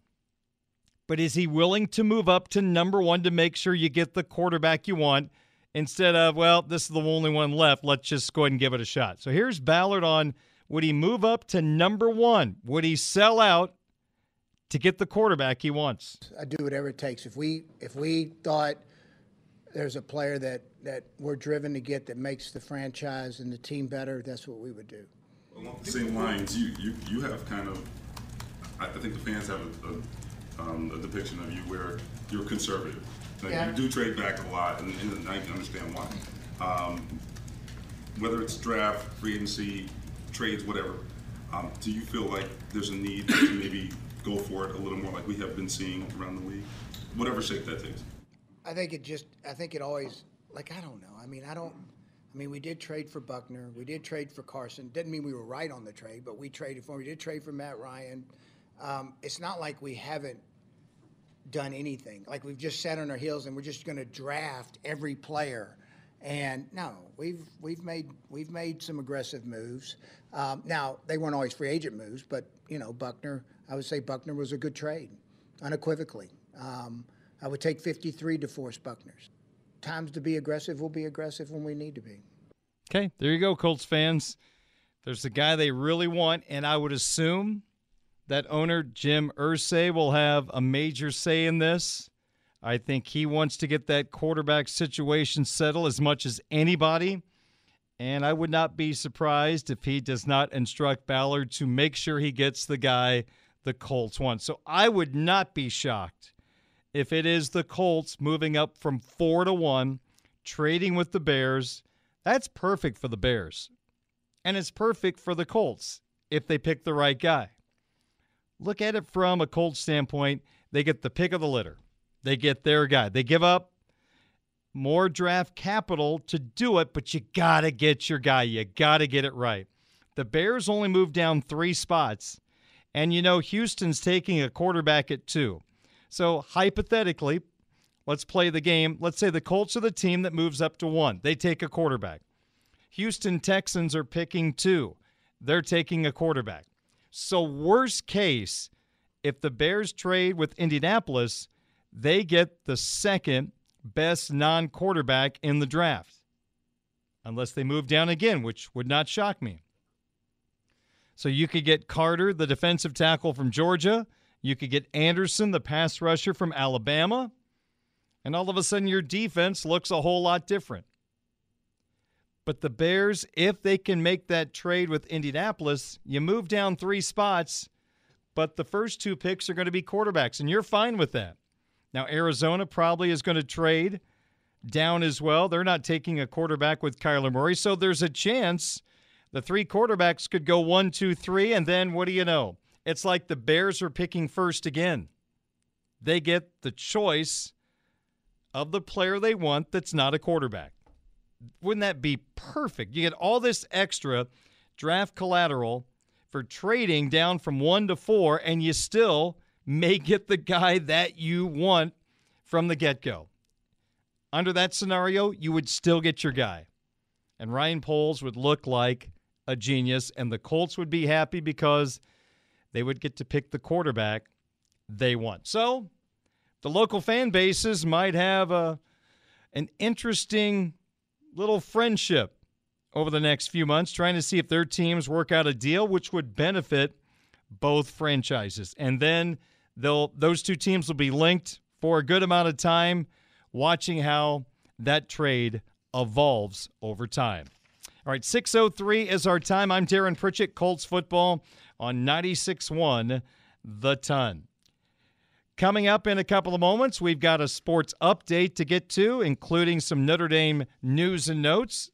But is he willing to move up to number one to make sure you get the quarterback you want instead of, well, this is the only one left. Let's just go ahead and give it a shot. So here's Ballard on would he move up to number one? Would he sell out to get the quarterback he wants? I do whatever it takes. If we if we thought there's a player that, that we're driven to get that makes the franchise and the team better, that's what we would do. Along the same lines, you, you, you have kind of, I think the fans have a, a, um, a depiction of you where you're conservative. Like Yeah. You do trade back a lot, and, and I can understand why. Um, whether it's draft, free agency, trades, whatever, um, do you feel like there's a need to maybe go for it a little more like we have been seeing around the league? Whatever shape that takes. I think it just, I think it always, like, I don't know. I mean, I don't, I mean, we did trade for Buckner. We did trade for Carson. Didn't mean we were right on the trade, but we traded for him. We did trade for Matt Ryan. Um, it's not like we haven't done anything. Like we've just sat on our heels and we're just going to draft every player. And no, we've we've made we've made some aggressive moves. Um, now they weren't always free agent moves, but you know Buckner. I would say Buckner was a good trade, unequivocally. Um, I would take 53 DeForest Buckners. Times to be aggressive, we'll be aggressive when we need to be. Okay, there you go, Colts fans. There's the guy they really want, and I would assume that owner Jim Irsay will have a major say in this. I think he wants to get that quarterback situation settled as much as anybody. And I would not be surprised if he does not instruct Ballard to make sure he gets the guy the Colts want. So I would not be shocked if it is the Colts moving up from four to one, trading with the Bears. That's perfect for the Bears. And it's perfect for the Colts if they pick the right guy. Look at it from a Colts standpoint. They get the pick of the litter, they get their guy. They give up more draft capital to do it, but you got to get your guy. You got to get it right. The Bears only moved down three spots. And you know, Houston's taking a quarterback at two. So hypothetically, let's play the game. Let's say the Colts are the team that moves up to one. They take a quarterback. Houston Texans are picking two. They're taking a quarterback. So, worst case, if the Bears trade with Indianapolis, they get the second best non quarterback in the draft. Unless they move down again, which would not shock me. So you could get Carter, the defensive tackle from Georgia. You could get Anderson, the pass rusher from Alabama. And all of a sudden, your defense looks a whole lot different. But the Bears, if they can make that trade with Indianapolis, you move down three spots, but the first two picks are going to be quarterbacks, and you're fine with that. Now, Arizona probably is going to trade down as well. They're not taking a quarterback with Kyler Murray, so there's a chance the three quarterbacks could go one, two, three, and then what do you know? It's like the Bears are picking first again. They get the choice of the player they want that's not a quarterback. Wouldn't that be perfect? You get all this extra draft collateral for trading down from one to four, and you still may get the guy that you want from the get go. Under that scenario, you would still get your guy. And Ryan Poles would look like a genius, and the Colts would be happy because they would get to pick the quarterback they want. So the local fan bases might have a, an interesting little friendship over the next few months, trying to see if their teams work out a deal which would benefit both franchises. And then they'll those two teams will be linked for a good amount of time, watching how that trade evolves over time. All right, 603 is our time. I'm Darren Pritchett, Colts football on 96.1 The Ton. Coming up in a couple of moments, we've got a sports update to get to, including some Notre Dame news and notes,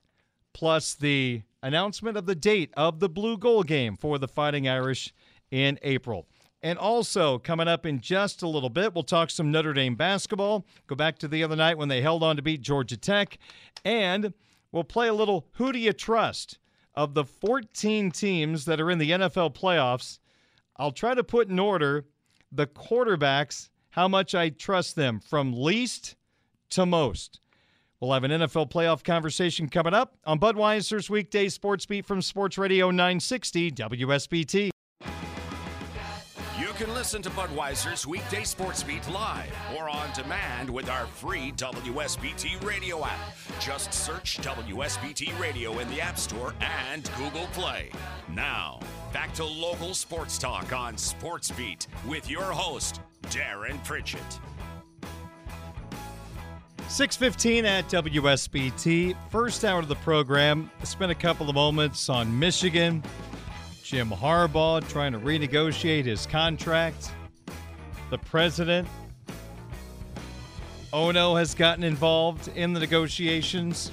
plus the announcement of the date of the Blue-Gold game for the Fighting Irish in April. And also, coming up in just a little bit, we'll talk some Notre Dame basketball, go back to the other night when they held on to beat Georgia Tech, and we'll play a little Who Do You Trust? Of the 14 teams that are in the NFL playoffs, I'll try to put in order the quarterbacks, how much I trust them from least to most. We'll have an NFL playoff conversation coming up on Budweiser's weekday sports beat from Sports Radio 960 WSBT. Can listen to Budweiser's weekday sports beat live or on demand with our free WSBT radio app. Just search WSBT Radio in the App Store and Google Play. Now, back to local sports talk on Sports Beat with your host, Darren Pritchett. 615 at WSBT. First hour of the program. Spent a couple of moments on Michigan. Jim Harbaugh trying to renegotiate his contract. The president, Ono, has gotten involved in the negotiations.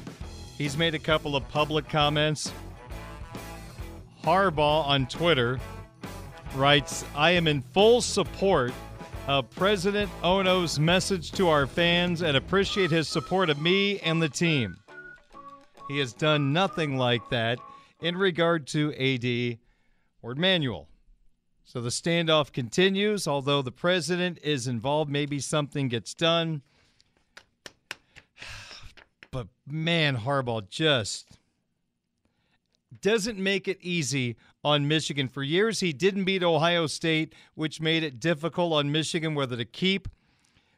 He's made a couple of public comments. Harbaugh on Twitter writes, I am in full support of President Ono's message to our fans and appreciate his support of me and the team. He has done nothing like that in regard to AD or Manuel. So the standoff continues, although the president is involved. Maybe something gets done. But man, Harbaugh just doesn't make it easy on Michigan. For years, he didn't beat Ohio State, which made it difficult on Michigan whether to keep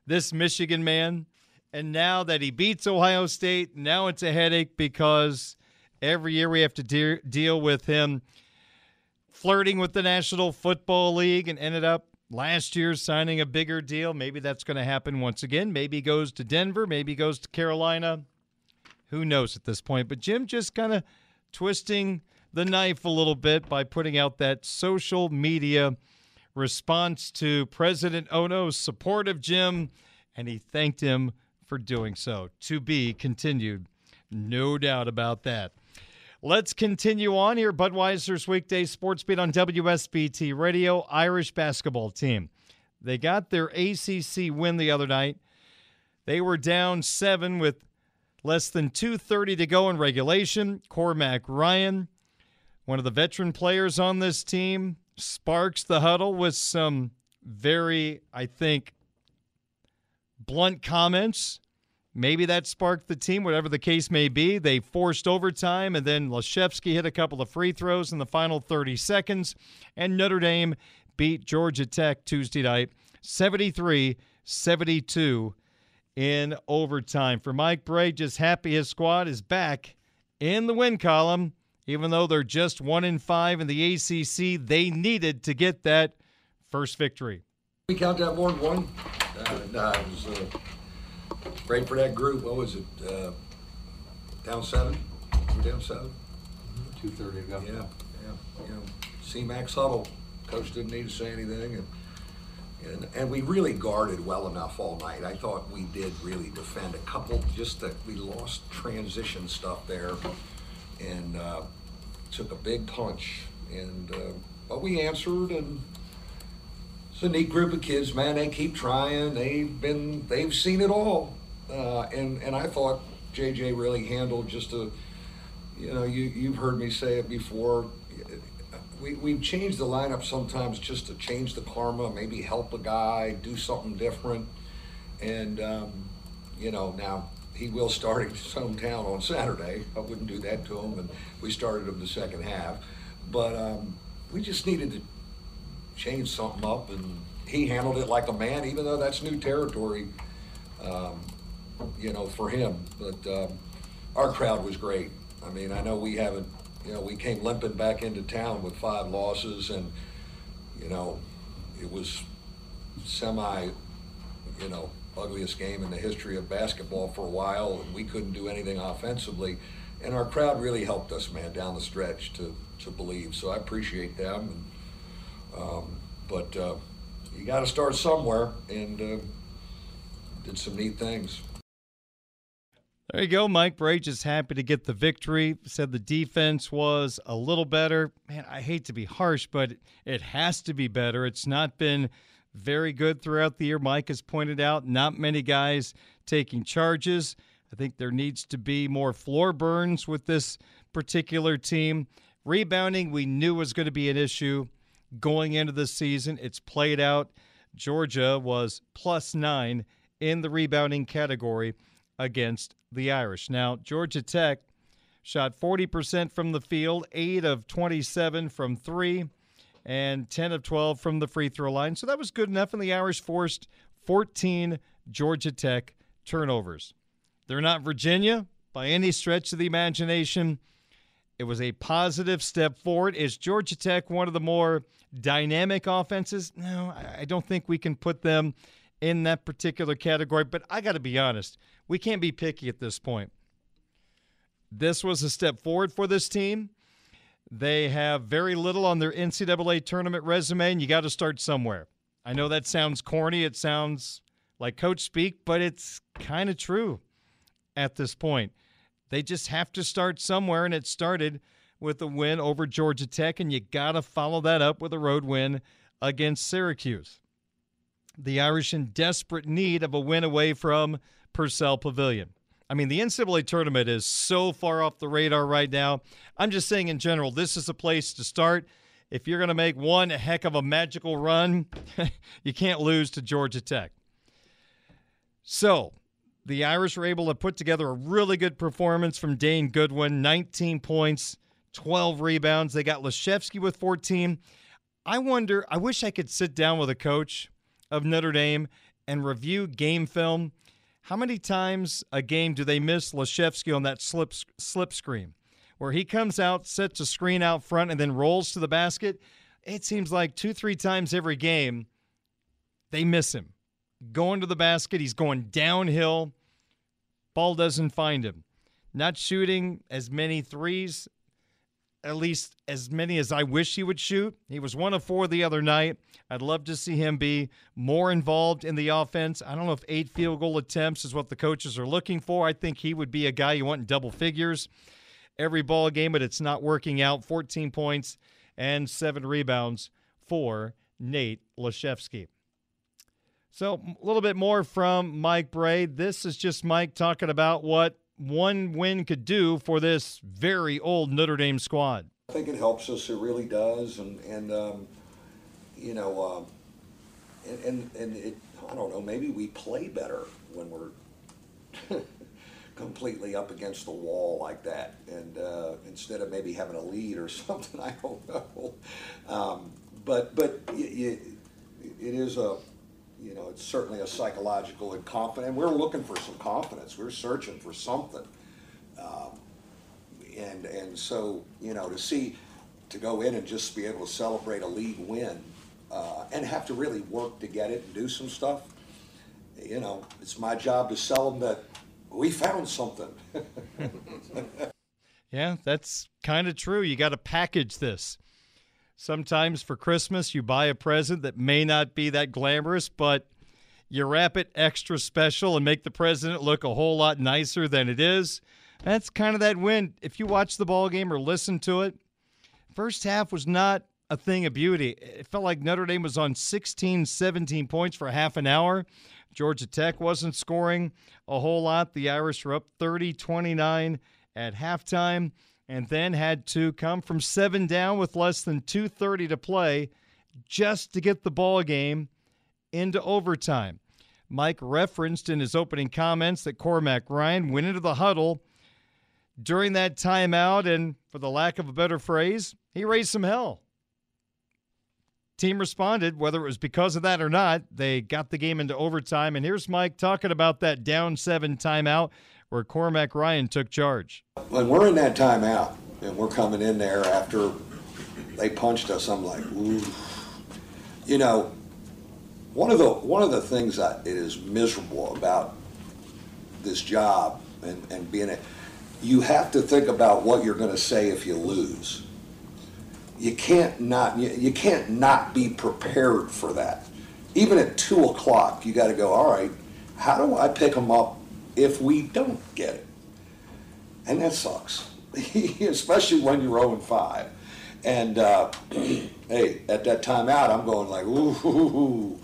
this Michigan man. And now that he beats Ohio State, now it's a headache because every year we have to de- deal with him flirting with the National Football League and ended up last year signing a bigger deal. Maybe that's going to happen once again. Maybe he goes to Denver. Maybe he goes to Carolina. Who knows at this point? But Jim just kind of twisting the knife a little bit by putting out that social media response to President Ono's support of Jim, and he thanked him for doing so. To be continued. No doubt about that. Let's continue on here. Budweiser's weekday sports beat on WSBT Radio. Irish basketball team. They got their ACC win the other night. They were down seven with less than 2.30 to go in regulation. Cormac Ryan, one of the veteran players on this team, sparks the huddle with some very, I think, blunt comments. Maybe that sparked the team, whatever the case may be. They forced overtime, and then Laszewski hit a couple of free throws in the final 30 seconds. And Notre Dame beat Georgia Tech Tuesday night 73 72 in overtime. For Mike Brey, just happy his squad is back in the win column. Even though they're just one in five in the ACC, they needed to get that first victory. We count that more than one. Uh, nah, it was uh, great for that group. What was it? Uh, down seven. We're down seven. Two thirty ago. Yeah, yeah. You know, Cormac's Huddle. Coach didn't need to say anything, and and, and we really guarded well enough all night. I thought we did really defend a couple, just that we lost transition stuff there and uh, took a big punch. And uh, but we answered, and it's a neat group of kids, man. They keep trying. They've been, they've seen it all. Uh, and and I thought JJ really handled just a, you know, you you've heard me say it before we, we've changed the lineup sometimes just to change the karma, maybe help a guy, do something different. And, um, you know, now he will start his hometown on Saturday. I wouldn't do that to him. And we started him the second half. But um, we just needed to change something up. And he handled it like a man, even though that's new territory, um, you know, for him. But um, our crowd was great. I mean, I know we haven't you know, we came limping back into town with five losses, and you know, it was semi, you know, ugliest game in the history of basketball for a while, and we couldn't do anything offensively. And our crowd really helped us, man, down the stretch to to believe. So I appreciate them. And, um, but uh, you got to start somewhere, and uh, did some neat things. There you go. Mike Brey just happy to get the victory. Said the defense was a little better. Man, I hate to be harsh, but it has to be better. It's not been very good throughout the year. Mike has pointed out not many guys taking charges. I think there needs to be more floor burns with this particular team. Rebounding, we knew was going to be an issue. Going into the season. It's played out. Georgia was plus nine in the rebounding category against the Irish. Now, Georgia Tech shot 40% from the field, 8 of 27 from 3, and 10 of 12 from the free throw line. So that was good enough, and the Irish forced 14 Georgia Tech turnovers. They're not Virginia by any stretch of the imagination. It was a positive step forward. Is Georgia Tech one of the more dynamic offenses? No, I don't think we can put them in that particular category, but I got to be honest. We can't be picky at this point. This was a step forward for this team. They have very little on their NCAA tournament resume, and you got to start somewhere. I know that sounds corny. It sounds like coach speak, but it's kind of true at this point. They just have to start somewhere, and it started with a win over Georgia Tech, and you got to follow that up with a road win against Syracuse. The Irish in desperate need of a win away from Purcell Pavilion. I mean, the NCAA tournament is so far off the radar right now. I'm just saying, in general, this is a place to start. If you're going to make one heck of a magical run, you can't lose to Georgia Tech. So, the Irish were able to put together a really good performance from Dane Goodwin 19 points, 12 rebounds. They got Laszewski with 14. I wonder, I wish I could sit down with a coach of Notre Dame and review game film. How many times a game do they miss Laszewski on that slip, slip screen where he comes out, sets a screen out front, and then rolls to the basket? It seems like two, three times every game they miss him going to the basket. He's going downhill. Ball doesn't find him. Not shooting as many threes, at least as many as I wish he would shoot. He was one of four the other night. I'd love to see him be more involved in the offense. I don't know if eight field goal attempts is what the coaches are looking for. I think he would be a guy you want in double figures every ball game, but it's not working out. 14 points and seven rebounds for Nate Laszewski. So, a little bit more from Mike Brey. This is just Mike talking about what one win could do for this very old Notre Dame squad. I think it helps us. It really does, and and um, you know, um, and and, and it, I don't know. Maybe we play better when we're completely up against the wall like that, and uh, instead of maybe having a lead or something. I don't know. Um, but but it is a you know, it's certainly a psychological and confident. We're looking for some confidence. We're searching for something, um, and and so you know to see to go in and just be able to celebrate a league win uh, and have to really work to get it and do some stuff. You know, it's my job to sell them that we found something. yeah, that's kind of true. You got to package this. Sometimes for Christmas, you buy a present that may not be that glamorous, but you wrap it extra special and make the president look a whole lot nicer than it is. That's kind of that win. If you watch the ball game or listen to it, first half was not a thing of beauty. It felt like Notre Dame was on 16, 17 points for half an hour. Georgia Tech wasn't scoring a whole lot. The Irish were up 30 29 at halftime and then had to come from seven down with less than 2.30 to play just to get the ball game into overtime. Mike referenced in his opening comments that Cormac Ryan went into the huddle during that timeout, and for the lack of a better phrase, he raised some hell. Team responded, whether it was because of that or not, they got the game into overtime. And here's Mike talking about that down seven timeout where Cormac Ryan took charge. When we're in that timeout and we're coming in there after they punched us, I'm like, ooh. You know, one of the one of the things that it is miserable about this job and, and being it, you have to think about what you're going to say if you lose. You can't not you, you can't not be prepared for that. Even at two o'clock, you got to go. All right, how do I pick them up if we don't get it. And that sucks, especially when you're 0 and 5. And uh, hey, at that timeout, I'm going like, ooh.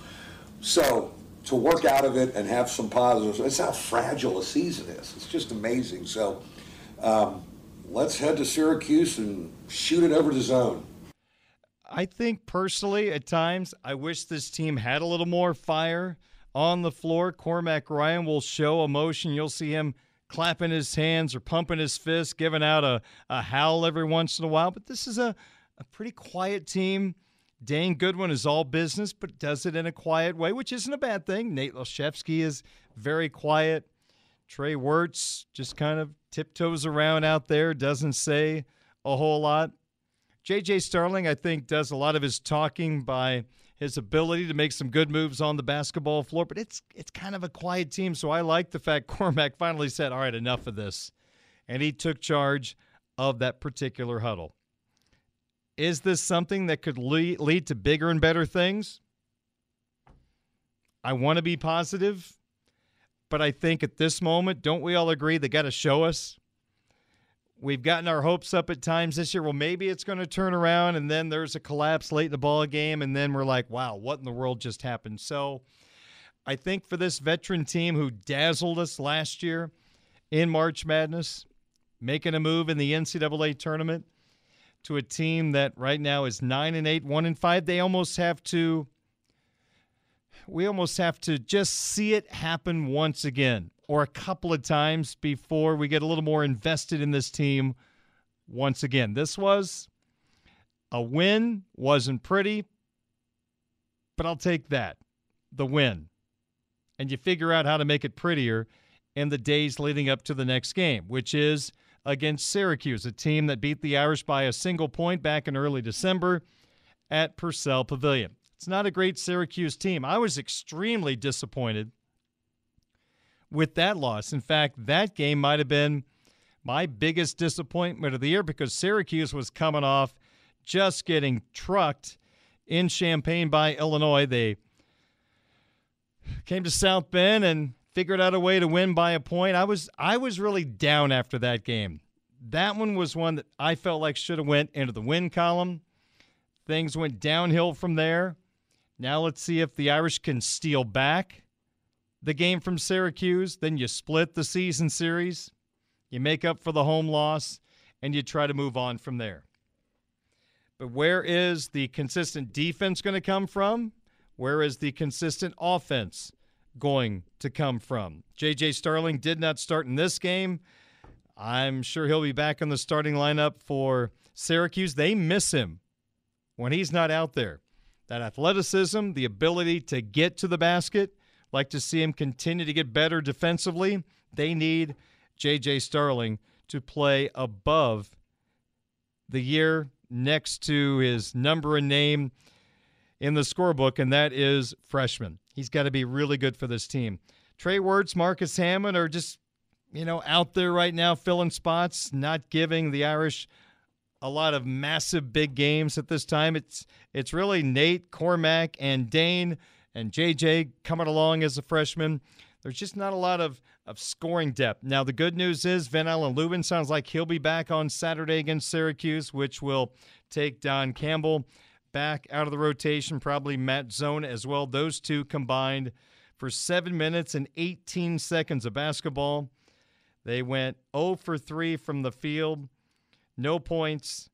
So to work out of it and have some positives, it's how fragile a season is. It's just amazing. So um, let's head to Syracuse and shoot it over the zone. I think personally, at times, I wish this team had a little more fire on the floor. Cormac Ryan will show emotion. You'll see him clapping his hands or pumping his fists, giving out a, a howl every once in a while. But this is a, a pretty quiet team. Dane Goodwin is all business, but does it in a quiet way, which isn't a bad thing. Nate Laszewski is very quiet. Trey Wertz just kind of tiptoes around out there, doesn't say a whole lot. JJ Starling, I think, does a lot of his talking by his ability to make some good moves on the basketball floor, but it's it's kind of a quiet team. So I like the fact Cormac finally said, All right, enough of this. And he took charge of that particular huddle. Is this something that could lead, lead to bigger and better things? I want to be positive, but I think at this moment, don't we all agree they got to show us? We've gotten our hopes up at times this year. Well, maybe it's going to turn around, and then there's a collapse late in the ball game, and then we're like, wow, what in the world just happened? So I think for this veteran team who dazzled us last year in March Madness, making a move in the NCAA tournament to a team that right now is nine and eight, one and five, they almost have to. We almost have to just see it happen once again or a couple of times before we get a little more invested in this team once again. This was a win, wasn't pretty, but I'll take that. The win. And you figure out how to make it prettier in the days leading up to the next game, which is against Syracuse, a team that beat the Irish by a single point back in early December at Purcell Pavilion. It's not a great Syracuse team. I was extremely disappointed with that loss. In fact, that game might have been my biggest disappointment of the year because Syracuse was coming off just getting trucked in Champaign by Illinois. They came to South Bend and figured out a way to win by a point. I was I was really down after that game. That one was one that I felt like should have went into the win column. Things went downhill from there. Now let's see if the Irish can steal back the game from Syracuse, then you split the season series, you make up for the home loss, and you try to move on from there. But where is the consistent defense going to come from? Where is the consistent offense going to come from? JJ Starling did not start in this game. I'm sure he'll be back in the starting lineup for Syracuse. They miss him when he's not out there. That athleticism, the ability to get to the basket, like to see him continue to get better defensively. They need J.J. Starling to play above the year next to his number and name in the scorebook, and that is freshman. He's got to be really good for this team. Trey Wertz, Marcus Hammond are just, you know, out there right now filling spots, not giving the Irish a lot of massive big games at this time. It's it's really Nate, Cormac, and Dane and JJ coming along as a freshman. There's just not a lot of, of scoring depth. Now, the good news is Ven-Allen Lubin sounds like he'll be back on Saturday against Syracuse, which will take Dom Campbell back out of the rotation, probably Matt Zona as well. Those two combined for seven minutes and 18 seconds of basketball. They went 0 for 3 from the field, no points,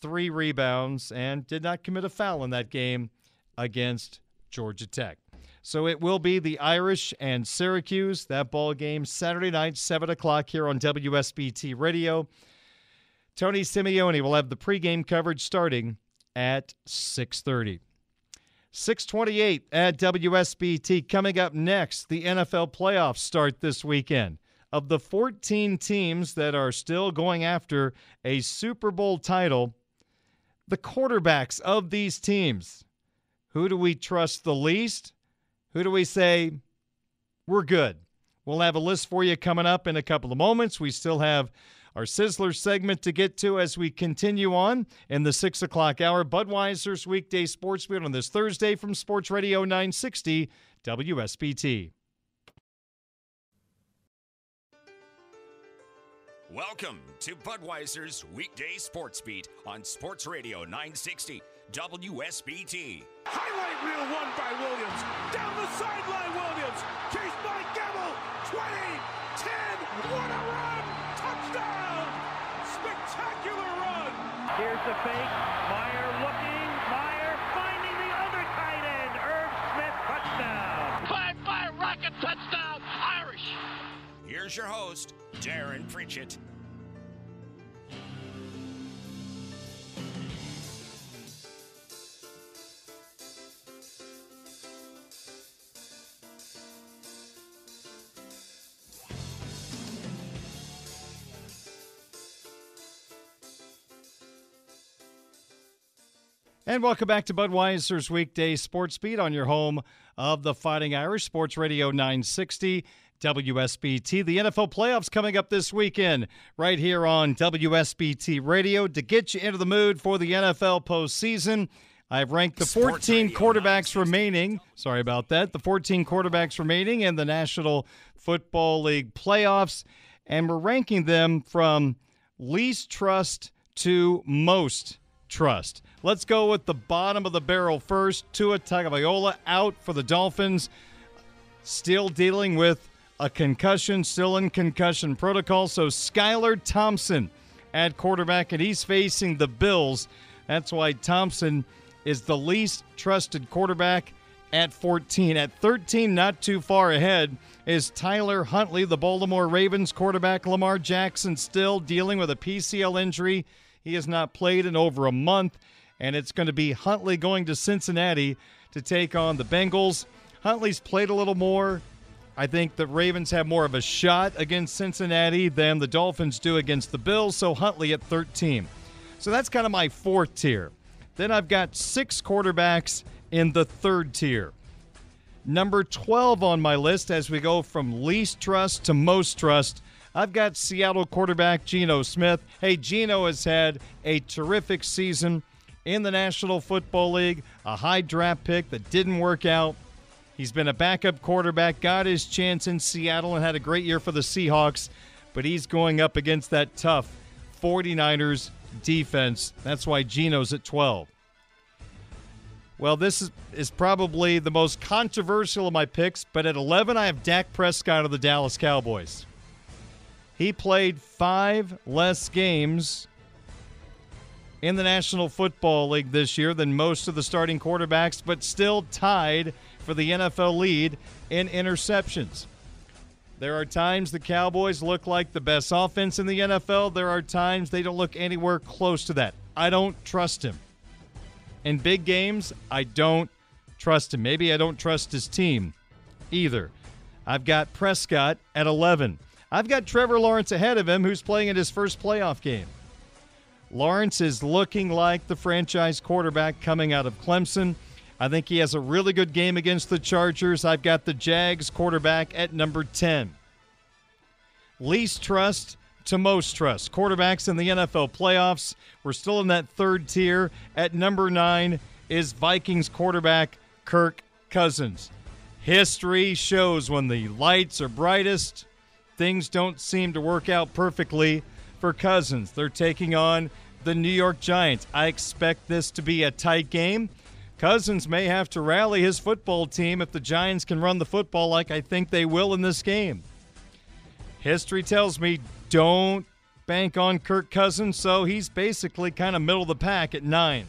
three rebounds, and did not commit a foul in that game against Georgia Tech. So it will be the Irish and Syracuse. That ball game Saturday night, 7 o'clock here on WSBT Radio. Tony Simeone will have the pregame coverage starting at 6:30. 628 at WSBT. Coming up next, the NFL playoffs start this weekend. Of the 14 teams that are still going after a Super Bowl title, the quarterbacks of these teams who do we trust the least? Who do we say we're good? We'll have a list for you coming up in a couple of moments. We still have our Sizzler segment to get to as we continue on in the six o'clock hour. Budweiser's weekday sports beat on this Thursday from Sports Radio 960 WSBT. Welcome to Budweiser's weekday sports beat on Sports Radio 960 WSBT. Highlight reel one by Williams. Down the sideline, Williams. Chased by Gamble. 20, 10. What a run! Touchdown! Spectacular run! Here's the fake. Meyer looking. Meyer finding the other tight end. Irv Smith, touchdown. Five by rocket touchdown. Irish. Here's your host, Darren Pritchett. And welcome back to Budweiser's weekday sports beat on your home of the Fighting Irish Sports Radio 960 WSBT. The NFL playoffs coming up this weekend right here on WSBT Radio to get you into the mood for the NFL postseason. I've ranked the 14 quarterbacks remaining. Sorry about that. The 14 quarterbacks remaining in the National Football League playoffs, and we're ranking them from least trust to most trust. Let's go with the bottom of the barrel first. Tua Tagovailoa out for the Dolphins. Still dealing with a concussion, still in concussion protocol. So Skylar Thompson at quarterback, and he's facing the Bills. That's why Thompson is the least trusted quarterback at 14. At 13, not too far ahead, is Tyler Huntley, the Baltimore Ravens quarterback. Lamar Jackson still dealing with a PCL injury. He has not played in over a month and it's going to be Huntley going to Cincinnati to take on the Bengals. Huntley's played a little more. I think the Ravens have more of a shot against Cincinnati than the Dolphins do against the Bills, so Huntley at 13. So that's kind of my fourth tier. Then I've got six quarterbacks in the third tier. Number 12 on my list as we go from least trust to most trust. I've got Seattle quarterback Geno Smith. Hey, Geno has had a terrific season in the National Football League, a high draft pick that didn't work out. He's been a backup quarterback, got his chance in Seattle, and had a great year for the Seahawks, but he's going up against that tough 49ers defense. That's why Geno's at 12. Well, this is, is probably the most controversial of my picks, but at 11, I have Dak Prescott of the Dallas Cowboys. He played five less games in the National Football League this year than most of the starting quarterbacks, but still tied for the NFL lead in interceptions. There are times the Cowboys look like the best offense in the NFL. There are times they don't look anywhere close to that. I don't trust him. In big games, I don't trust him. Maybe I don't trust his team either. I've got Prescott at 11. I've got Trevor Lawrence ahead of him, who's playing in his first playoff game. Lawrence is looking like the franchise quarterback coming out of Clemson. I think he has a really good game against the Chargers. I've got the Jags quarterback at number 10. Least trust to most trust. Quarterbacks in the NFL playoffs. We're still in that third tier. At number nine is Vikings quarterback Kirk Cousins. History shows when the lights are brightest, things don't seem to work out perfectly for Cousins. They're taking on the New York Giants. I expect this to be a tight game. Cousins may have to rally his football team if the Giants can run the football like I think they will in this game. History tells me don't bank on Kirk Cousins, so he's basically kind of middle of the pack at nine.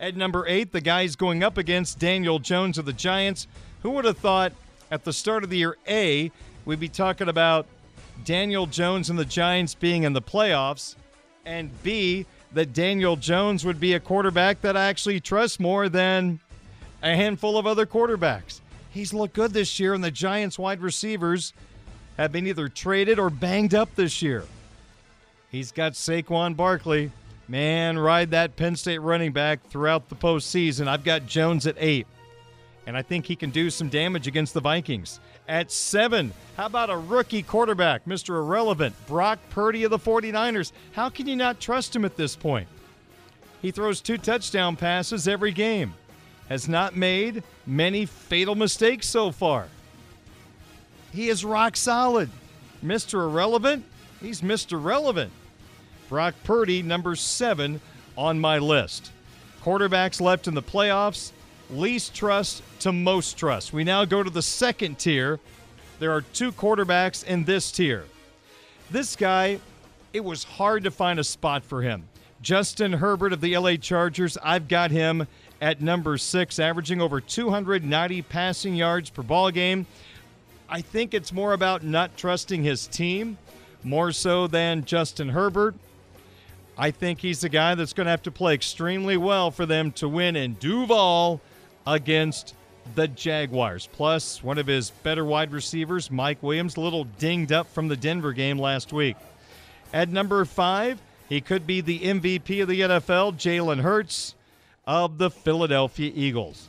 At number eight, the guy's going up against Daniel Jones of the Giants. Who would have thought at the start of the year, A, we'd be talking about Daniel Jones and the Giants being in the playoffs, and B, that Daniel Jones would be a quarterback that I actually trust more than a handful of other quarterbacks. He's looked good this year, and the Giants wide receivers have been either traded or banged up this year. He's got Saquon Barkley. Man, ride that Penn State running back throughout the postseason. I've got Jones at eight, and I think he can do some damage against the Vikings at seven. How about a rookie quarterback, Mr. Irrelevant, Brock Purdy of the 49ers? How can you not trust him at this point? He throws two touchdown passes every game, has not made many fatal mistakes so far. He is rock solid. Mr. Irrelevant, he's Mr. Relevant. Brock Purdy, number seven on my list. Quarterbacks left in the playoffs least trust to most trust. We now go to the second tier. There are two quarterbacks in this tier. This guy, it was hard to find a spot for him. Justin Herbert of the LA Chargers, I've got him at number six, averaging over 290 passing yards per ball game. I think it's more about not trusting his team more so than Justin Herbert. I think he's the guy that's going to have to play extremely well for them to win in Duval against the Jaguars. Plus, one of his better wide receivers, Mike Williams, a little dinged up from the Denver game last week. At number five, he could be the MVP of the NFL, Jalen Hurts of the Philadelphia Eagles.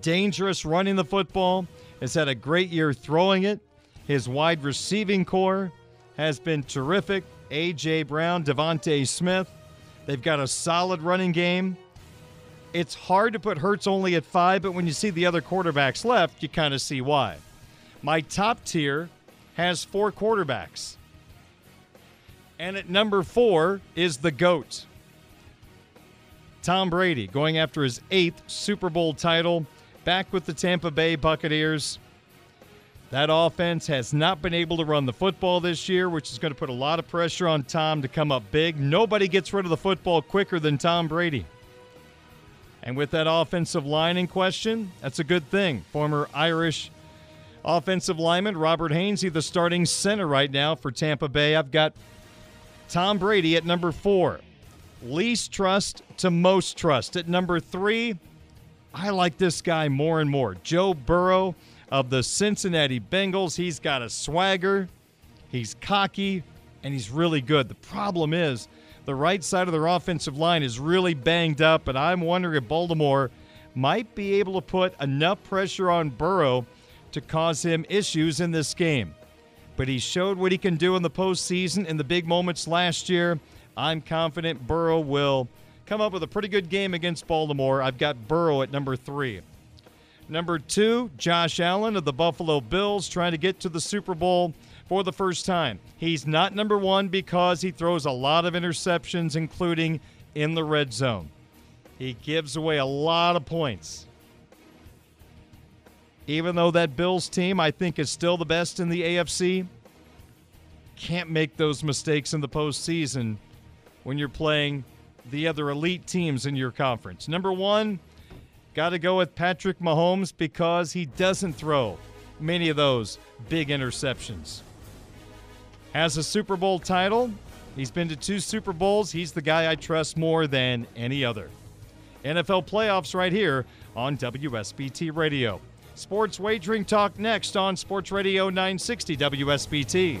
Dangerous running the football, has had a great year throwing it. His wide receiving corps has been terrific. A.J. Brown, DeVonta Smith. They've got a solid running game. It's hard to put Hurts only at five, but when you see the other quarterbacks left, you kind of see why. My top tier has four quarterbacks. And at number four is the GOAT. Tom Brady going after his eighth Super Bowl title, back with the Tampa Bay Buccaneers. That offense has not been able to run the football this year, which is going to put a lot of pressure on Tom to come up big. Nobody gets rid of the football quicker than Tom Brady. And with that offensive line in question, that's a good thing. Former Irish offensive lineman Robert Hainsey, the starting center right now for Tampa Bay. I've got Tom Brady at number four. Least trust to most trust. At number three, I like this guy more and more. Joe Burrow of the Cincinnati Bengals. He's got a swagger, he's cocky, and he's really good. The problem is the right side of their offensive line is really banged up, and I'm wondering if Baltimore might be able to put enough pressure on Burrow to cause him issues in this game. But he showed what he can do in the postseason in the big moments last year. I'm confident Burrow will come up with a pretty good game against Baltimore. I've got Burrow at number three. Number two, Josh Allen of the Buffalo Bills trying to get to the Super Bowl for the first time. He's not number one because he throws a lot of interceptions, including in the red zone. He gives away a lot of points. Even though that Bills team, I think, is still the best in the AFC, can't make those mistakes in the postseason when you're playing the other elite teams in your conference. Number one, Got to go with Patrick Mahomes because he doesn't throw many of those big interceptions. Has a Super Bowl title. He's been to two Super Bowls. He's the guy I trust more than any other. NFL playoffs right here on WSBT Radio. Sports wagering talk next on Sports Radio 960 WSBT.